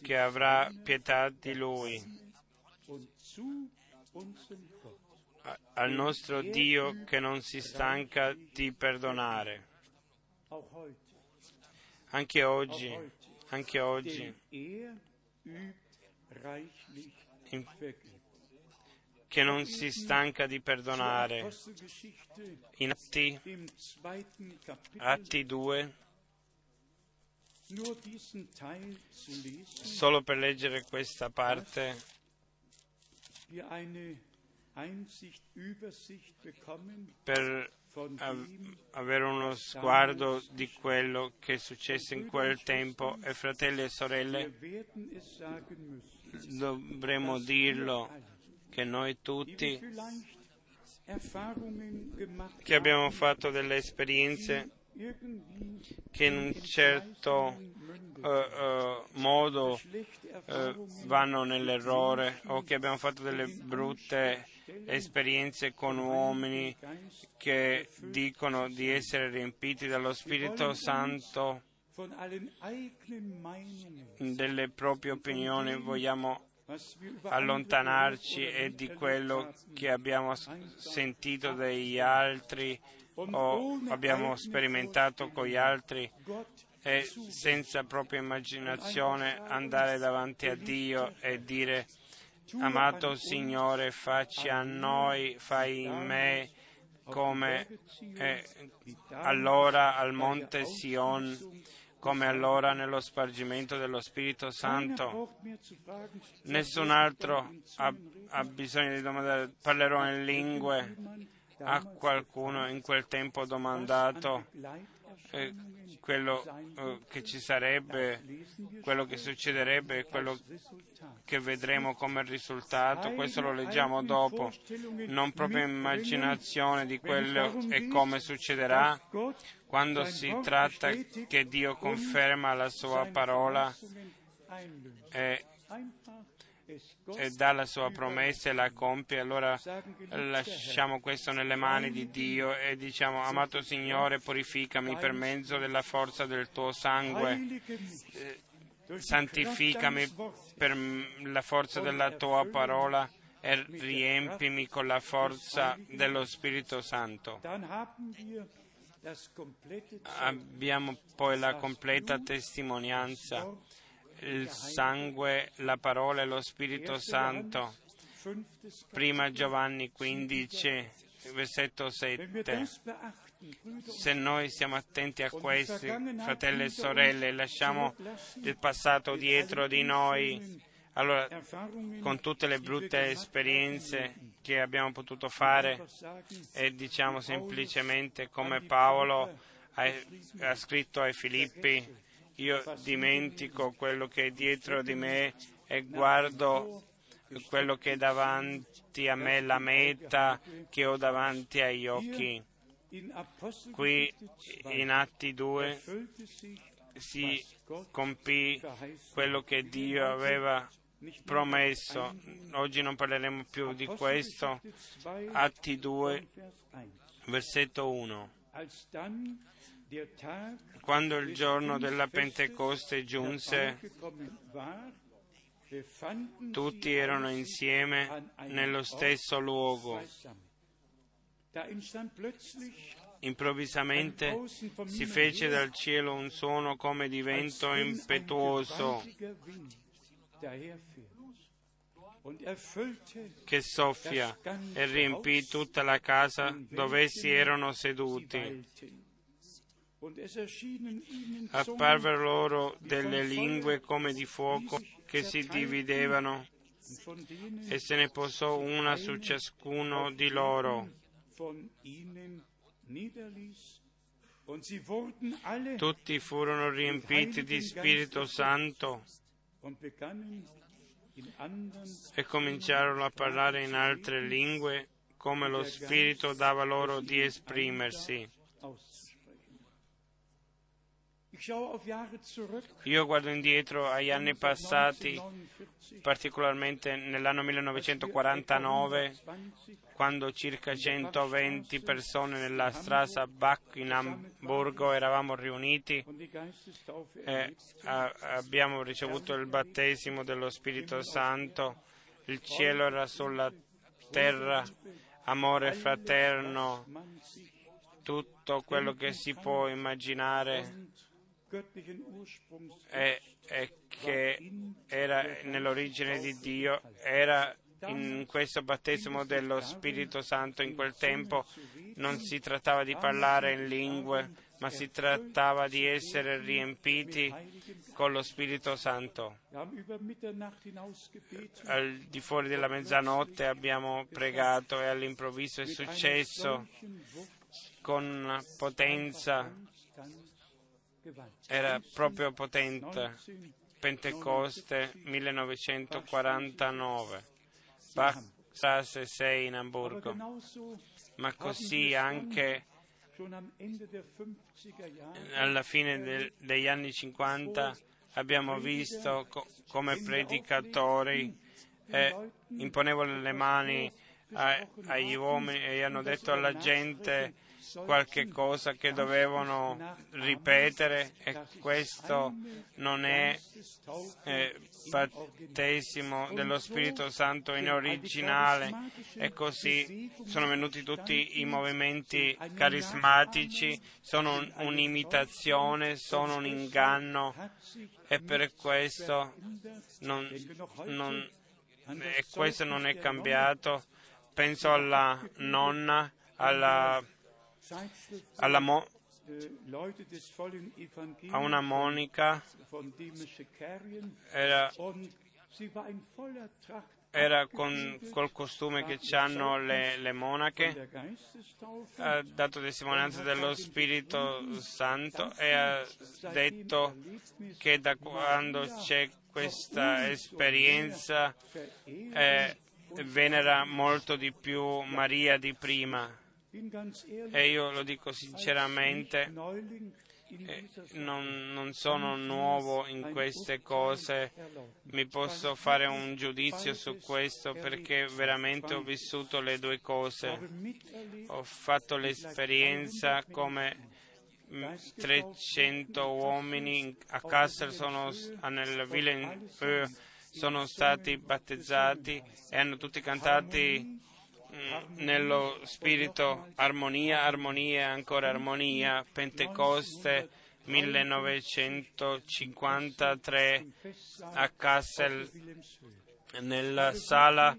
che avrà pietà di lui, al nostro Dio che non si stanca di perdonare. Anche oggi, anche oggi, che non si stanca di perdonare. In Atti, Atti 2, solo per leggere questa parte, per avere uno sguardo di quello che è successo in quel tempo e fratelli e sorelle, dovremmo dirlo che noi tutti che abbiamo fatto delle esperienze che in un certo uh, uh, modo uh, vanno nell'errore o che abbiamo fatto delle brutte esperienze con uomini che dicono di essere riempiti dallo Spirito Santo delle proprie opinioni, vogliamo allontanarci e di quello che abbiamo sentito dagli altri o abbiamo sperimentato con gli altri e senza propria immaginazione andare davanti a Dio e dire amato Signore facci a noi, fai in me come eh, allora al monte Sion come allora nello spargimento dello Spirito Santo. Nessun altro ha, ha bisogno di domandare, parlerò in lingue. A qualcuno in quel tempo domandato eh, quello eh, che ci sarebbe, quello che succederebbe, quello che vedremo come risultato, questo lo leggiamo dopo, non proprio immaginazione di quello e come succederà, quando si tratta che Dio conferma la sua parola e, e dà la sua promessa e la compie, allora lasciamo questo nelle mani di Dio e diciamo, amato Signore, purificami per mezzo della forza del tuo sangue, santificami per la forza della tua parola e riempimi con la forza dello Spirito Santo. Abbiamo poi la completa testimonianza, il sangue, la parola e lo Spirito Santo. Prima Giovanni 15, versetto 7. Se noi siamo attenti a questi, fratelli e sorelle, lasciamo il passato dietro di noi, allora con tutte le brutte esperienze che abbiamo potuto fare e diciamo semplicemente come Paolo ha scritto ai Filippi, io dimentico quello che è dietro di me e guardo quello che è davanti a me, la meta che ho davanti agli occhi. Qui in Atti 2 si compì quello che Dio aveva promesso. Oggi non parleremo più di questo. Atti 2, versetto 1. Quando il giorno della Pentecoste giunse, tutti erano insieme nello stesso luogo. Improvvisamente si fece dal cielo un suono come di vento impetuoso che soffia e riempì tutta la casa dove essi erano seduti. Apparvero loro delle lingue come di fuoco che si dividevano. e se ne posò una su ciascuno di loro. Tutti furono riempiti di Spirito Santo. e cominciarono a parlare in altre lingue come lo Spirito dava loro di esprimersi. Io guardo indietro agli anni passati, particolarmente nell'anno 1949, quando circa 120 persone nella strada Bach in Amburgo eravamo riuniti e abbiamo ricevuto il battesimo dello Spirito Santo. Il cielo era sulla terra, amore fraterno, tutto quello che si può immaginare e, e che era nell'origine di Dio, era in questo battesimo dello Spirito Santo in quel tempo non si trattava di parlare in lingue, ma si trattava di essere riempiti con lo Spirito Santo. Al di fuori della mezzanotte abbiamo pregato e all'improvviso è successo con potenza era proprio potente. Pentecoste 1949, Bach Strasse 6 in Amburgo, ma così anche alla fine del, degli anni 50 abbiamo visto co- come predicatori eh, imponevano le mani a, agli uomini e hanno detto alla gente qualche cosa che dovevano ripetere e questo non è eh, battesimo dello Spirito Santo in originale e così sono venuti tutti i movimenti carismatici, sono un'imitazione, sono un inganno e per questo non, non, questo non è cambiato. Penso alla nonna, alla mo- a una monica era, era con col costume che hanno le, le, monache, ha dato testimonianza dello Spirito Santo e ha detto che da quando c'è questa esperienza eh, venera molto di più Maria di prima e io lo dico sinceramente, eh, non, non, sono nuovo in queste cose, mi posso fare un giudizio su questo perché veramente ho vissuto le due cose. Ho fatto l'esperienza come 300 uomini a Kassel sono nel Villeneuve sono stati battezzati e hanno tutti cantato nello spirito armonia, armonia e ancora armonia, Pentecoste 1953 a Kassel nella sala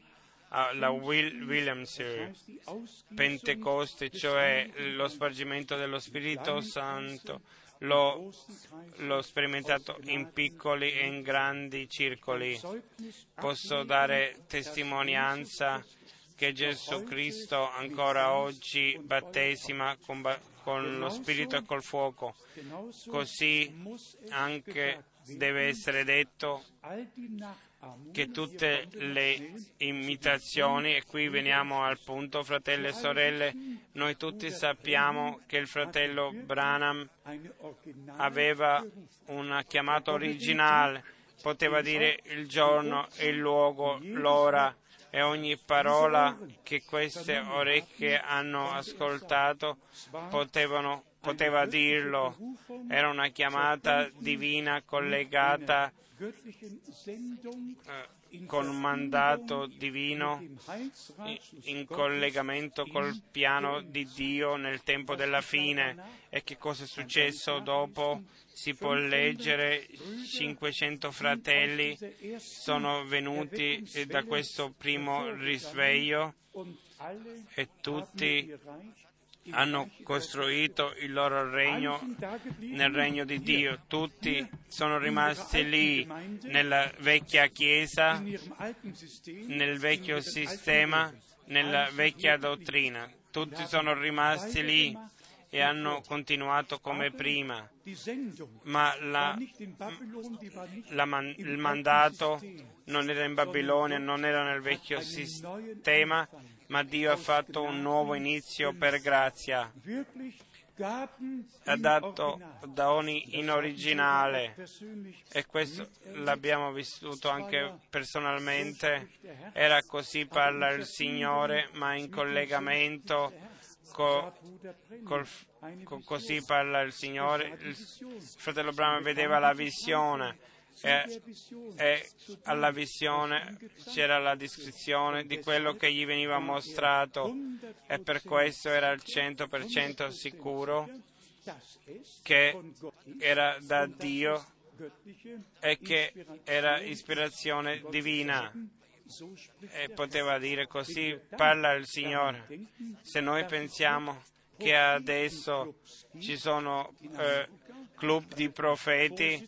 la Will, Williams Pentecoste, cioè lo spargimento dello Spirito Santo. L'ho, l'ho, sperimentato in piccoli e in grandi circoli. Posso dare testimonianza che Gesù Cristo ancora oggi battesima con, con lo Spirito e col fuoco. Così anche deve essere detto che tutte le imitazioni, e qui veniamo al punto, fratelli e sorelle, noi tutti sappiamo che il fratello Branham aveva una chiamata originale, poteva dire il giorno, il luogo, l'ora e ogni parola che queste orecchie hanno ascoltato potevano, poteva dirlo. Era una chiamata divina collegata eh, con un mandato divino in collegamento col piano di Dio nel tempo della fine. E che cosa è successo dopo? Si può leggere 500 fratelli sono venuti da questo primo risveglio e tutti hanno costruito il loro regno nel regno di Dio. Tutti sono rimasti lì nella vecchia chiesa, nel vecchio sistema, nella vecchia dottrina. tutti sono rimasti lì e hanno continuato come prima, ma la, la man, il mandato non era in Babilonia, non era nel vecchio sistema, ma Dio ha fatto un nuovo inizio per grazia. Ha dato doni in originale e questo l'abbiamo vissuto anche personalmente. Era così parla il Signore, ma in collegamento Co, col, co, così parla il Signore. Il fratello Brahma vedeva la visione e, e, alla visione c'era la descrizione di quello che gli veniva mostrato e per questo era al 100% sicuro che era da Dio e che era ispirazione divina e poteva dire così parla il Signore. Se noi pensiamo che adesso ci sono eh, club di profeti,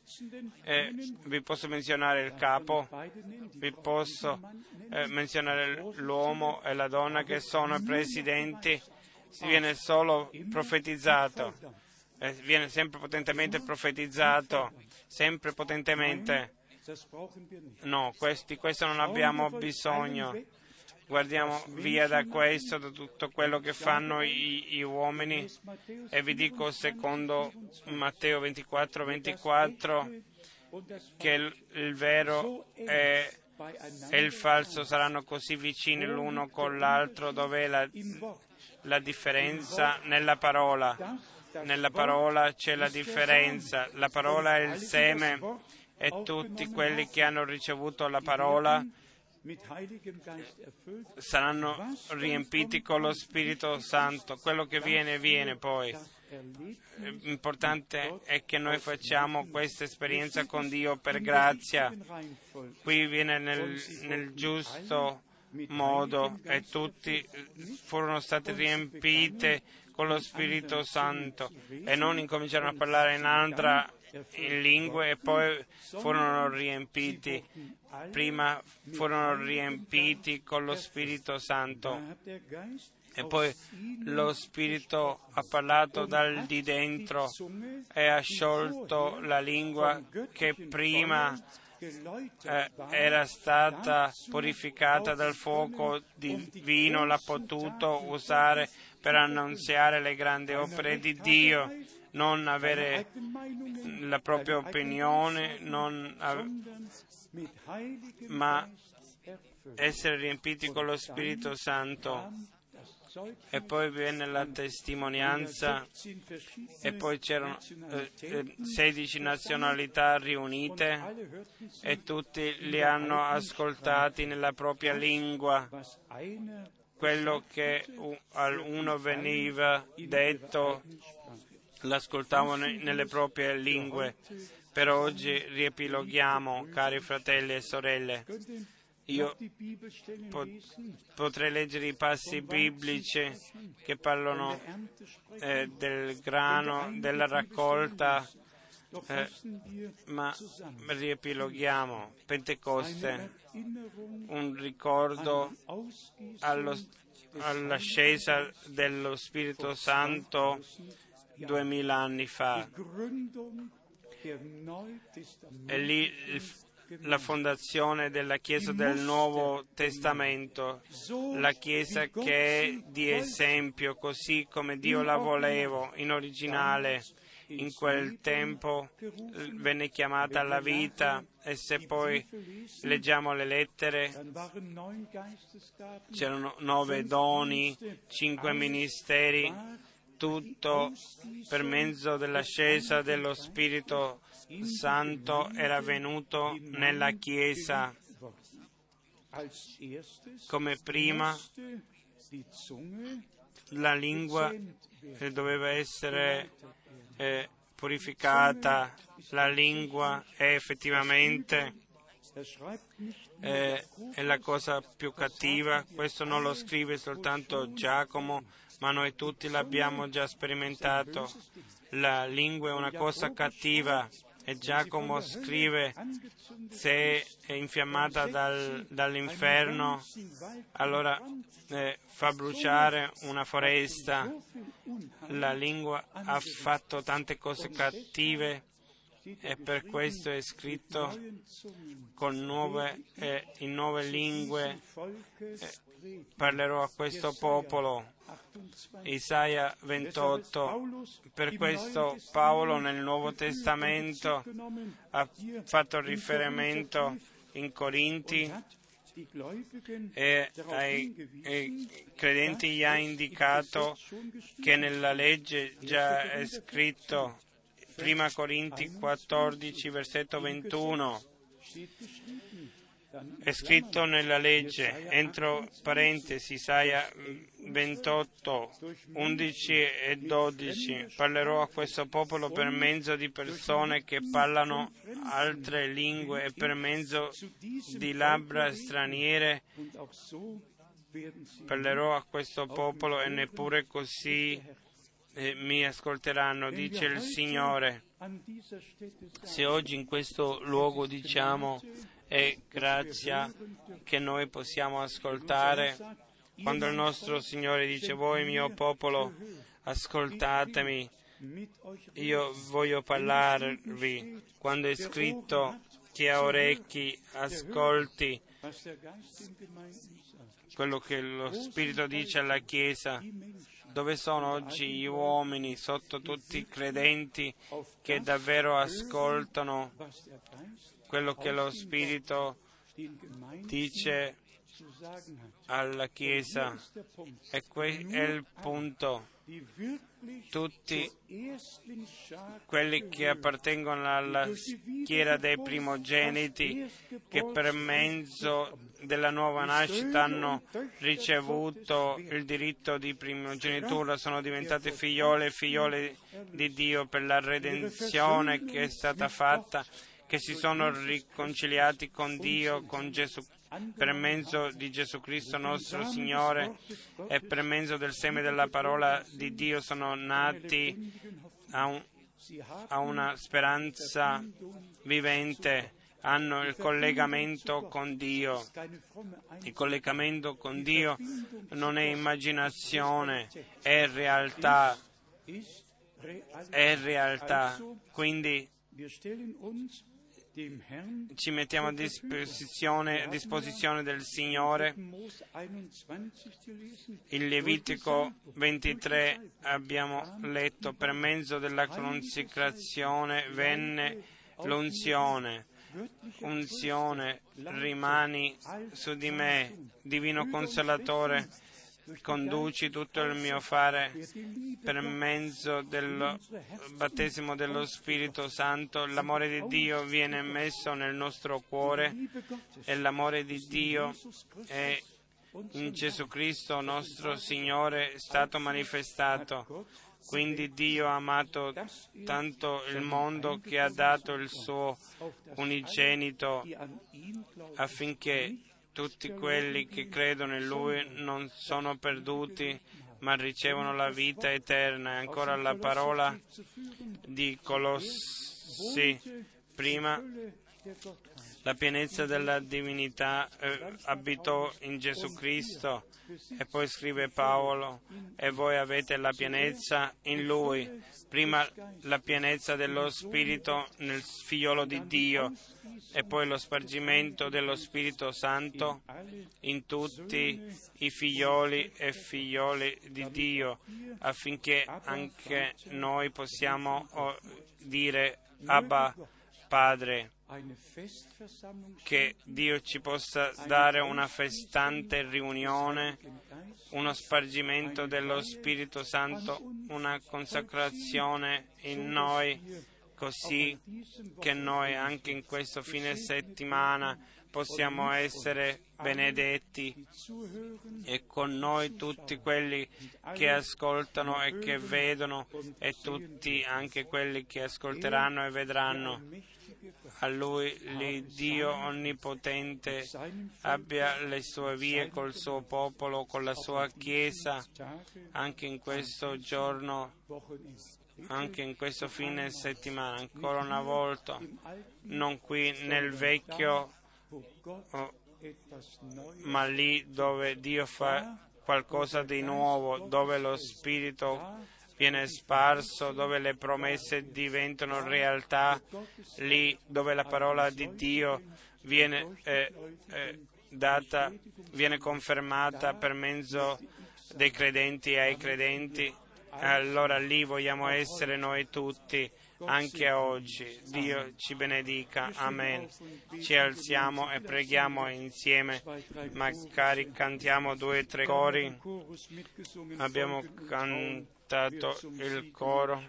eh, vi posso menzionare il capo, vi posso eh, menzionare l'uomo e la donna che sono presidenti, viene solo profetizzato, eh, viene sempre potentemente profetizzato, sempre potentemente. No, questi, questo non abbiamo bisogno. Guardiamo via da questo, da tutto quello che fanno i, gli uomini. E vi dico secondo Matteo 24, 24 che il, il vero è, e il falso saranno così vicini l'uno con l'altro, dov'è la, la differenza nella parola. Nella parola c'è la differenza, la parola è il seme e tutti quelli che hanno ricevuto la parola saranno riempiti con lo Spirito Santo. Quello che viene, viene poi. L'importante è che noi facciamo questa esperienza con Dio per grazia. Qui viene nel, nel giusto modo e tutti furono stati riempiti con lo Spirito Santo. E non incominciarono a parlare in altra in lingue e poi furono riempiti, prima furono riempiti con lo Spirito Santo. E poi lo Spirito ha parlato dal di dentro e ha sciolto la lingua che prima eh, era stata purificata dal fuoco divino, l'ha potuto usare per annunziare le grandi opere di Dio non avere la propria opinione, av- ma essere riempiti con lo Spirito Santo. E poi viene la testimonianza e poi c'erano eh, 16 nazionalità riunite e tutti li hanno ascoltati nella propria lingua. quello che uno veniva detto l'ascoltavano nelle proprie lingue. Per oggi riepiloghiamo, cari fratelli e sorelle. Io potrei leggere i passi biblici che parlano eh, del grano, della raccolta, eh, ma riepiloghiamo. Pentecoste, un ricordo allo, all'ascesa dello Spirito Santo duemila anni fa. E lì la fondazione della Chiesa del Nuovo Testamento, la Chiesa che è di esempio, così come Dio la voleva in originale. In quel tempo venne chiamata alla vita e se poi leggiamo le lettere c'erano nove doni, cinque ministeri tutto per mezzo dell'ascesa dello Spirito Santo era venuto nella Chiesa. Come prima la lingua doveva essere eh, purificata, la lingua è effettivamente eh, è la cosa più cattiva, questo non lo scrive soltanto Giacomo, ma noi tutti l'abbiamo già sperimentato. La lingua è una cosa cattiva E Giacomo scrive, se è infiammata dal, dall'inferno, allora eh, fa bruciare una foresta. La lingua ha fatto tante cose cattive e per questo è scritto con nuove, eh, in nuove lingue. Eh, parlerò a questo popolo. Isaia 28. Per questo Paolo nel Nuovo Testamento ha fatto riferimento in Corinti e ai, ai credenti gli ha indicato che nella legge già è scritto Prima Corinti 14, versetto 21. È scritto nella legge, entro parentesi, Isaia 28, 11 e 12. Parlerò a questo popolo per mezzo di persone che parlano altre lingue e per mezzo di labbra straniere. Parlerò a questo popolo e neppure così e mi ascolteranno, dice il Signore. Se oggi in questo luogo diciamo è grazia che noi possiamo ascoltare, quando il nostro Signore dice voi mio popolo ascoltatemi, io voglio parlarvi, quando è scritto chi ha orecchi ascolti quello che lo Spirito dice alla Chiesa, dove sono oggi gli uomini, sotto tutti i credenti, che davvero ascoltano quello che lo Spirito dice alla Chiesa? E qui è il punto tutti quelli che appartengono alla schiera dei primogeniti che per mezzo della nuova nascita hanno ricevuto il diritto di primogenitura, sono diventati figlioli e figlioli di Dio per la redenzione che è stata fatta, che si sono riconciliati con Dio, con Gesù Cristo per mezzo di Gesù Cristo nostro Signore e per mezzo del seme della parola di Dio sono nati a, un, a una speranza vivente, hanno il collegamento con Dio. Il collegamento con Dio non è immaginazione, è realtà. È realtà. Quindi ci mettiamo a disposizione, a disposizione, del Signore. Il Levitico 23 abbiamo letto, per mezzo della consecrazione venne l'unzione. Unzione, rimani su di me, divino consolatore conduci tutto il mio fare per mezzo del battesimo dello Spirito Santo. L'amore di Dio viene messo nel nostro cuore e l'amore di Dio è in Gesù Cristo nostro Signore stato manifestato. Quindi Dio ha amato tanto il mondo che ha dato il suo unigenito affinché tutti quelli che credono in Lui non sono perduti, ma ricevono la vita eterna. E ancora la parola di Colossi, prima la pienezza della divinità eh, abitò in Gesù Cristo e poi scrive Paolo, e voi avete la pienezza in Lui, prima la pienezza dello Spirito nel figliolo di Dio e poi lo spargimento dello Spirito Santo in tutti i figlioli e figlioli di Dio, affinché anche noi possiamo oh, dire Abba Padre che Dio ci possa dare una festante riunione, uno spargimento dello Spirito Santo, una consacrazione in noi, così che noi anche in questo fine settimana possiamo essere benedetti e con noi tutti quelli che ascoltano e che vedono e tutti anche quelli che ascolteranno e vedranno a lui l'Iddio onnipotente abbia le sue vie col suo popolo, con la sua Chiesa, anche in questo giorno anche in questo fine settimana, ancora una volta, non qui nel vecchio, oh, ma lì dove Dio fa qualcosa di nuovo, dove lo Spirito viene sparso, dove le promesse diventano realtà, lì dove la parola di Dio viene eh, eh, data, viene confermata per mezzo dei credenti ai credenti, allora lì vogliamo essere noi tutti anche oggi. Dio ci benedica. Amen. Ci alziamo e preghiamo insieme. Magari cantiamo due o tre cori. Abbiamo cantato il coro.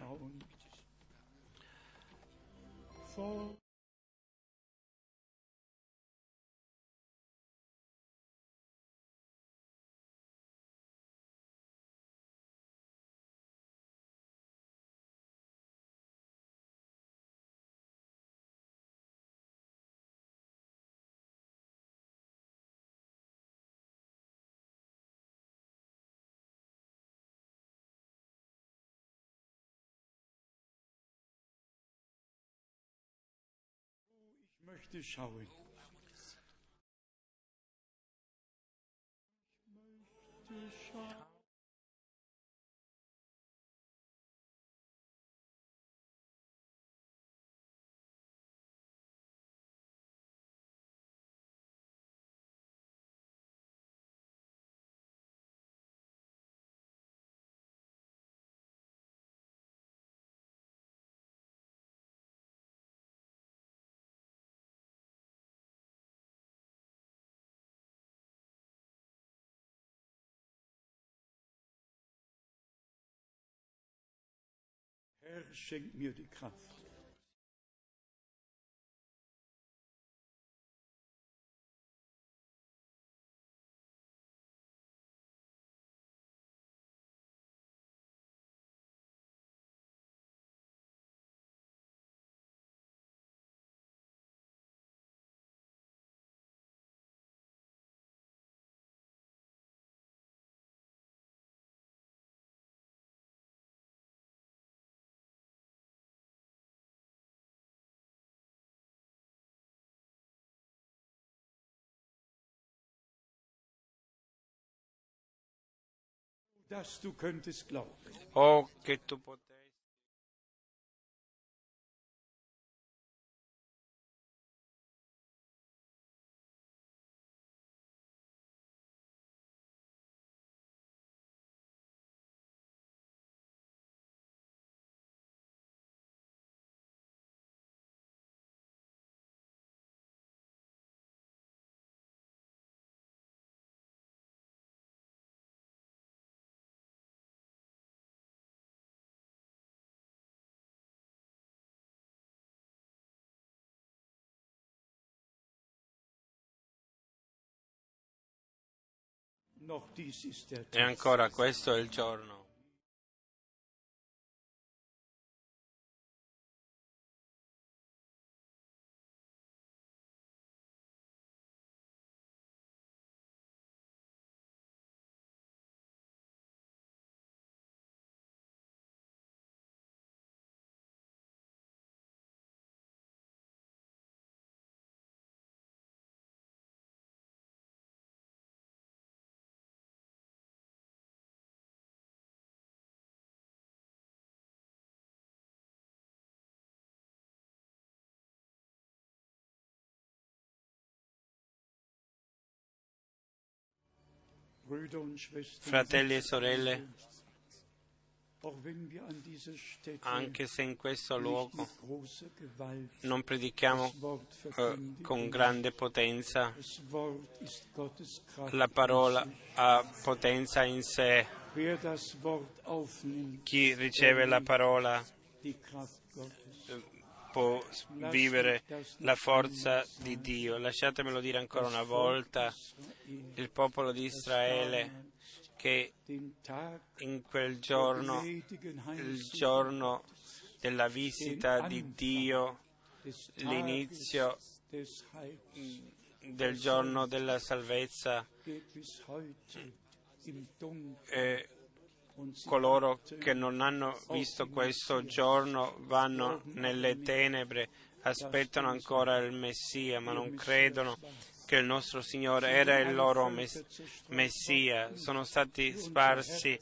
Möchte schauen. Ich möchte schauen. Er schenkt mir die Kraft. dass o oh, che tu potessi E ancora questo è il giorno. Fratelli e sorelle, anche se in questo luogo non predichiamo eh, con grande potenza, la parola ha potenza in sé. Chi riceve la parola può vivere la forza di Dio. Lasciatemelo dire ancora una volta, il popolo di Israele che in quel giorno, il giorno della visita di Dio, l'inizio del giorno della salvezza, eh, coloro che non hanno visto questo giorno vanno nelle tenebre, aspettano ancora il Messia, ma non credono che il nostro Signore era il loro Messia. Sono stati sparsi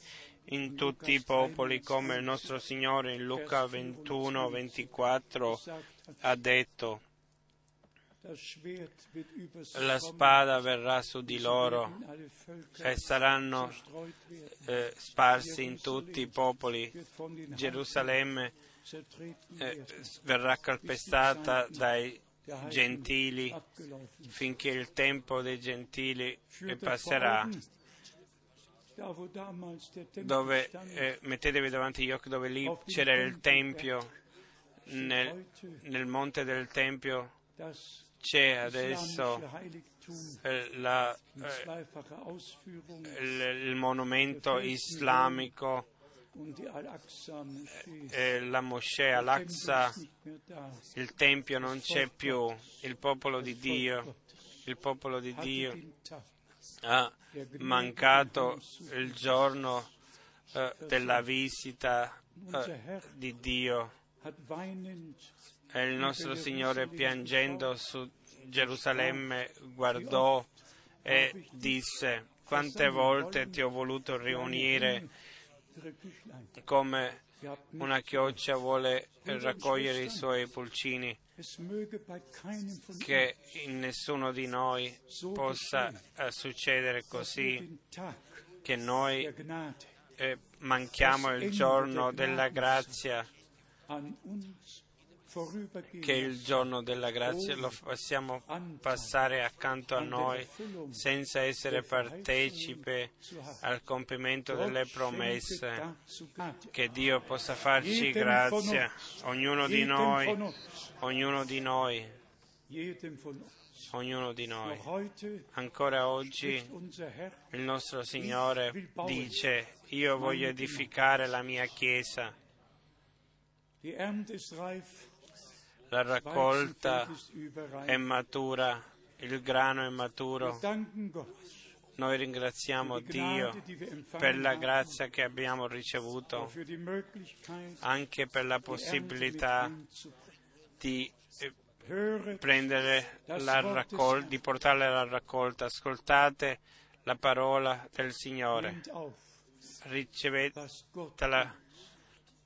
in tutti i popoli come il nostro Signore in Luca 21, 24 ha detto la spada verrà su di loro e saranno eh, sparsi in tutti i popoli. Gerusalemme eh, verrà calpestata dai gentili finché il tempo dei gentili passerà. Dove, eh, mettetevi davanti agli occhi dove lì c'era il Tempio, nel, nel monte del Tempio c'è adesso eh, la, eh, il, monumento islamico, eh, la moschea Al-Aqsa, il Tempio non c'è più, il popolo di Dio, il popolo di Dio ha mancato il giorno della visita di Dio e il nostro Signore piangendo su Gerusalemme guardò e disse quante volte ti ho voluto riunire come una chioccia vuole raccogliere i suoi pulcini, che in nessuno di noi possa eh, succedere così, che noi eh, manchiamo il giorno della grazia che il giorno della grazia lo facciamo passare accanto a noi senza essere partecipe al compimento delle promesse. Che Dio possa farci grazia, ognuno di noi, ognuno di noi, ognuno di noi. Ancora oggi il nostro Signore dice, io voglio edificare la mia Chiesa la raccolta è matura, il grano è maturo. Noi ringraziamo Dio per la grazia che abbiamo ricevuto, anche per la possibilità di eh, prendere la raccolta, di portarla alla raccolta. Ascoltate la parola del Signore, ricevetela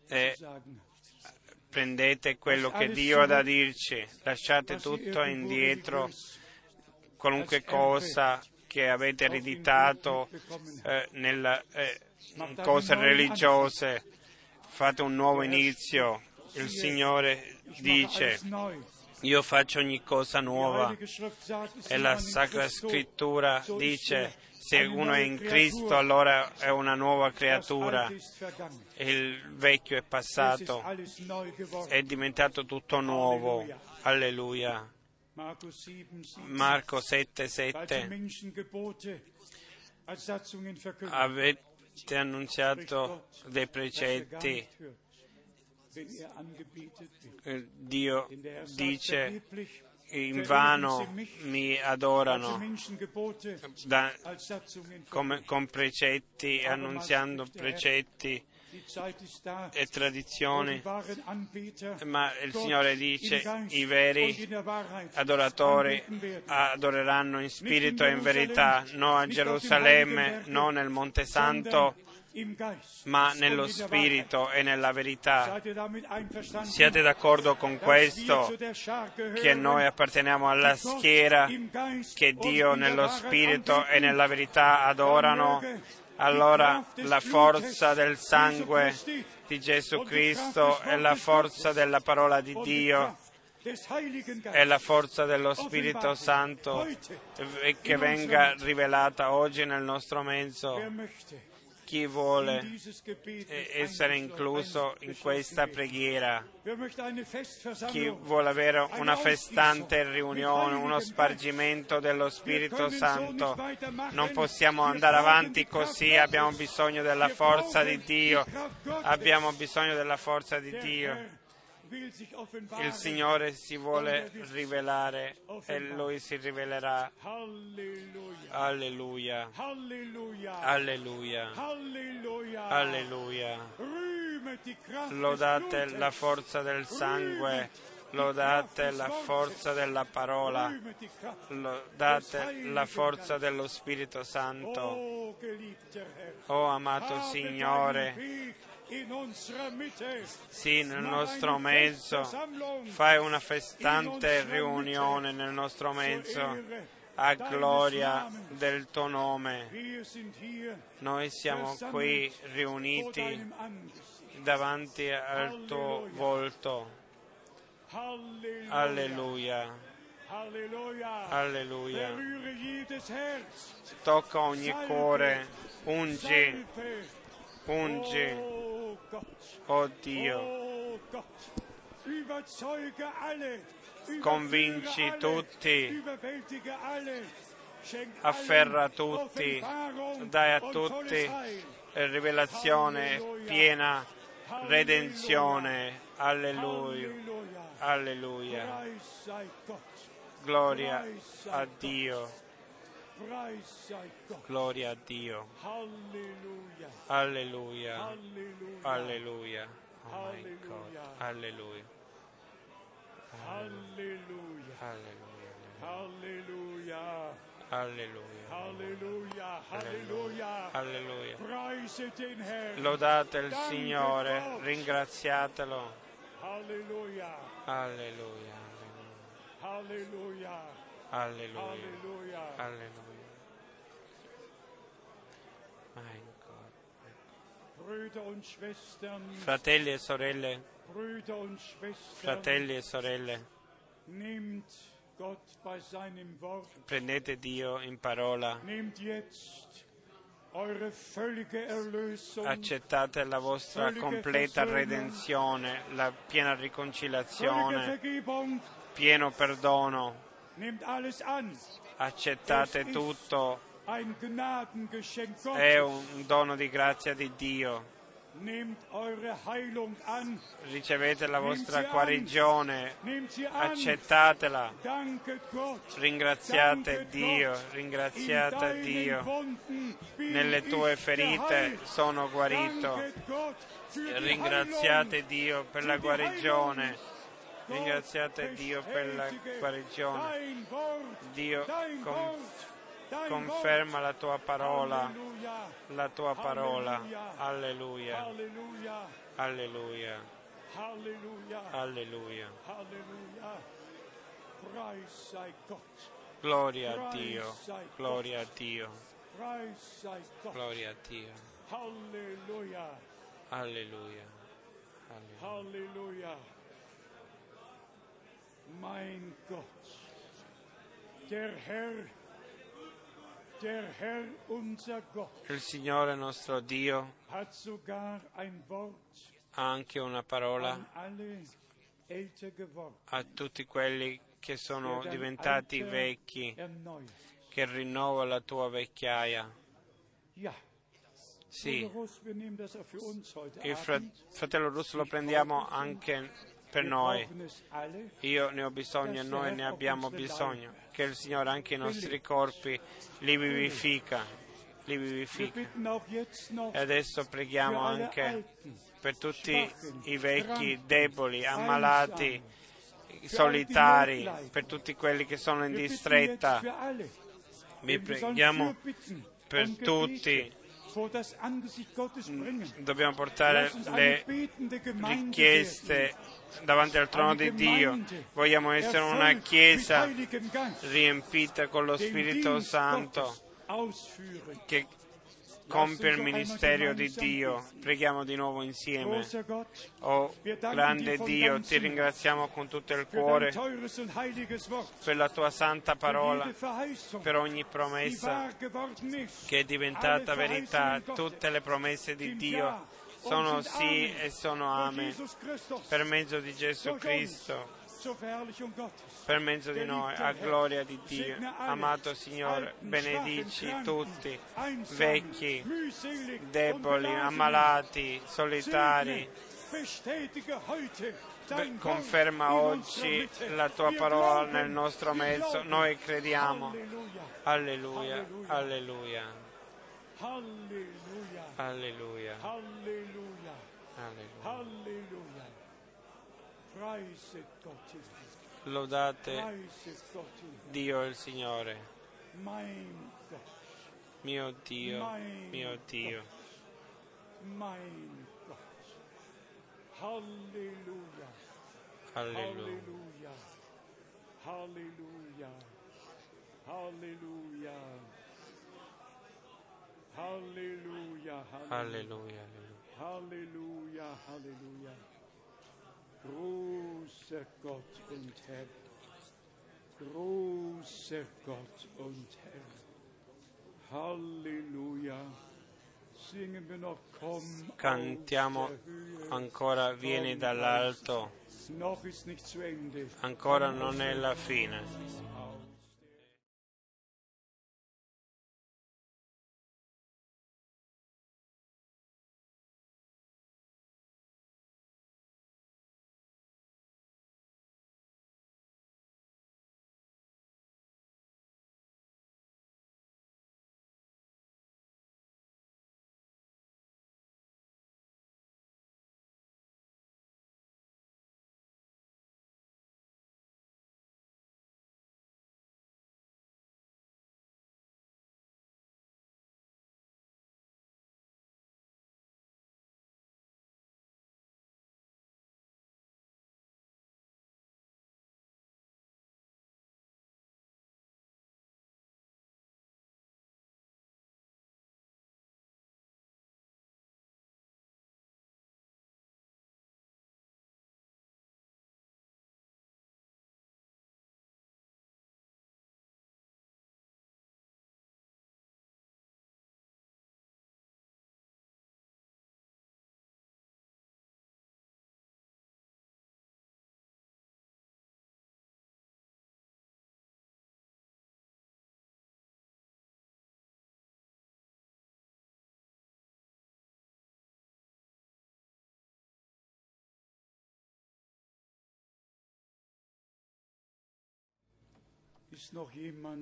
e prendete quello che Dio ha da dirci, lasciate tutto indietro, qualunque cosa che avete ereditato eh, nella, eh, cose religiose, fate un nuovo inizio. Il Signore dice, io faccio ogni cosa nuova. E la Sacra Scrittura dice, se uno è in Cristo allora è una nuova creatura, il vecchio è passato, è diventato tutto nuovo. Alleluia. Marco 7, 7. Avete annunziato dei precetti. Dio dice in vano mi adorano da, come, con precetti, annunziando precetti. e tradizioni, ma il Signore dice i veri adoratori adoreranno in spirito e in verità, non a Gerusalemme, non nel Monte Santo, ma nello spirito e nella verità. Siete d'accordo con questo? Che noi apparteniamo alla schiera che Dio nello spirito e nella verità adorano? Allora la forza del sangue di Gesù Cristo e la forza della parola di Dio e la forza dello Spirito Santo che venga rivelata oggi nel nostro mezzo chi vuole essere incluso in questa preghiera, chi vuole avere una festante riunione, uno spargimento dello Spirito Santo. Non possiamo andare avanti così, abbiamo bisogno della forza di Dio, abbiamo bisogno della forza di Dio. Il Signore si vuole rivelare e Lui si rivelerà. Alleluia. Alleluia. Alleluia. Lodate la forza del sangue, lodate la forza della parola, lodate la forza dello Spirito Santo. Oh amato Signore, sì, nel nostro mezzo, fai una festante riunione nel nostro mezzo. A gloria del tuo nome. Noi siamo qui riuniti davanti al tuo volto. Alleluia. Alleluia. Tocca ogni cuore, ungi, ungi. Oh Dio, convinci tutti, afferra tutti, dai a tutti rivelazione piena, redenzione. Alleluia, alleluia. Gloria a Dio. Gloria a Dio. Alleluia. Alleluia. Oh my God. Alleluia. Alleluia. Alleluia. Alleluia. Alleluia. Herrn. Lodate il Signore, ringraziatelo. Halleluja. Alleluia. Halleluja. Alleluia. Alleluia. Schwestern, Fratelli e sorelle, fratelli e sorelle, prendete Dio in parola, accettate la vostra completa redenzione, la piena riconciliazione, pieno perdono. Accettate tutto, è un dono di grazia di Dio. Ricevete la vostra guarigione, accettatela, ringraziate Dio, ringraziate Dio. Nelle tue ferite sono guarito. Ringraziate. Dio per la guarigione. Ringraziate Dio per la guarigione. Dio conferma la tua parola, la tua parola. Alleluia. Alleluia, alleluia, alleluia. Gloria a Dio, gloria a Dio, gloria a Dio. Halleluja. Alleluia. alleluia. Mein Gott. Der Herr, der Herr unser Gott Il Signore nostro Dio hat sogar ein Wort ha anche una parola a tutti quelli che sono diventati vecchi, che rinnova la tua vecchiaia. Sì, il fratello Russo lo prendiamo anche per noi. Io ne ho bisogno e noi ne abbiamo bisogno. Che il Signore anche i nostri corpi li vivifica, li vivifica. E adesso preghiamo anche per tutti i vecchi, deboli, ammalati, solitari, per tutti quelli che sono in distretta. Vi preghiamo per und tutti. Dobbiamo portare le richieste davanti al trono di Dio. Vogliamo essere una chiesa riempita con lo Spirito Santo che compie il ministero di Dio. Preghiamo di nuovo insieme. Oh grande Dio, ti ringraziamo con tutto il cuore per la tua santa parola, per ogni promessa che è diventata verità. Tutte le promesse di Dio sono sì e sono amen. Per mezzo di Gesù Cristo. Per mezzo di noi, a gloria di Dio. Amato Signore, benedici tutti, vecchi, deboli, ammalati, solitari. conferma oggi la tua parola nel nostro mezzo. Noi crediamo. Alleluia, alleluia. Alleluia. Alleluia. Lodate Dio il Signore. Mio Dio, mio Dio. Halleluja. Alleluia. Halleluja. Halleluja. Halleluja. Alleluia. Halleluja. Halleluja. Großer Gott und Herr. Großer Gott und Herr. Halleluja. Cantiamo ancora vieni dall'alto, ancora non è la fine.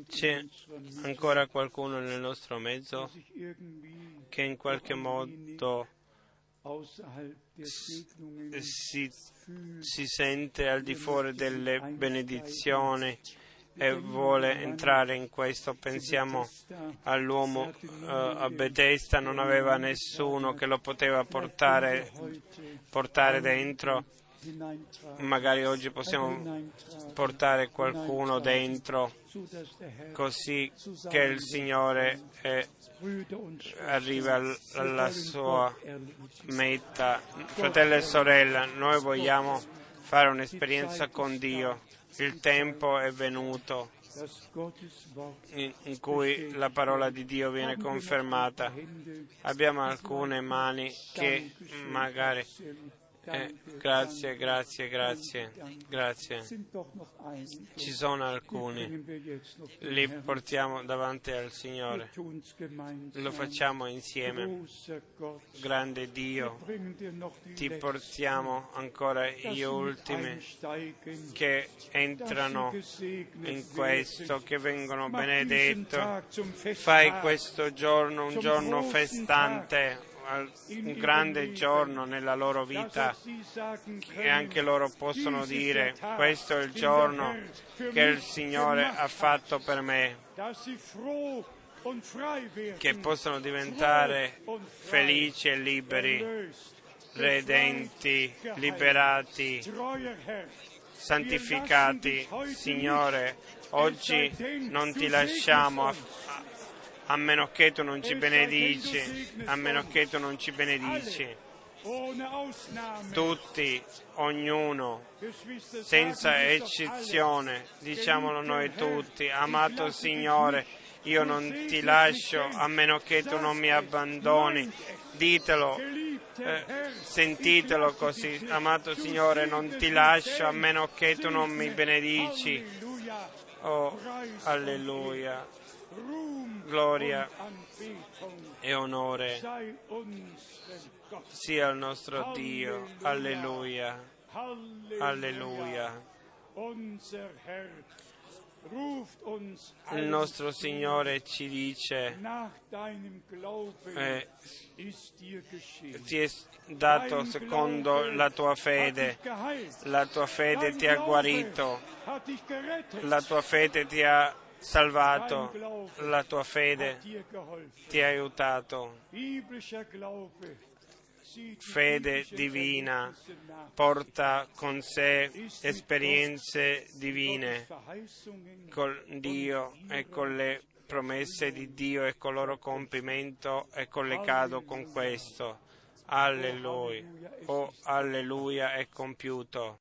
C'è ancora qualcuno nel nostro mezzo che in qualche modo Segnungen si, si sente al di fuori delle benedizioni e vuole entrare in questo. Pensiamo all'uomo eh, a Bethesda, non aveva nessuno che lo poteva portare, portare dentro. Magari oggi possiamo portare qualcuno dentro così che il Signore eh, al- alla sua meta. Fratello e sorella, noi vogliamo fare un'esperienza con Dio. Il tempo è venuto in, cui la parola di Dio viene confermata. Abbiamo alcune mani che magari... eh, grazie, grazie, grazie, grazie. Ci sono alcuni. Li portiamo davanti al Signore. Lo facciamo insieme. Grande Dio, ti portiamo ancora gli ultimi che entrano in questo, che vengono zum Fai questo giorno un giorno festante, un grande giorno nella loro vita e anche loro possono dire questo è il giorno che il Signore ha fatto per me, che possono diventare felici e liberi, redenti, liberati, santificati. Signore, oggi non ti lasciamo a, meno che tu non ci benedici, a meno che tu non ci benedici. Tutti, ognuno, senza eccezione, diciamolo noi tutti, amato Signore, io non ti lascio a meno che tu non mi abbandoni. Ditelo, eh, sentitelo così, amato Signore, non ti lascio a meno che tu non mi benedici. Oh, alleluia. Gloria e onore sia al nostro Dio. Alleluia. Alleluia. Il nostro Signore ci dice, eh, ti è dato secondo la tua fede, la tua fede ti ha guarito, la tua fede ti ha salvato, la tua fede ti ha aiutato. Fede divina porta con sé esperienze divine con Dio e con le promesse di Dio e con il loro compimento è collegato con questo. Alleluia. Oh, alleluia è compiuto.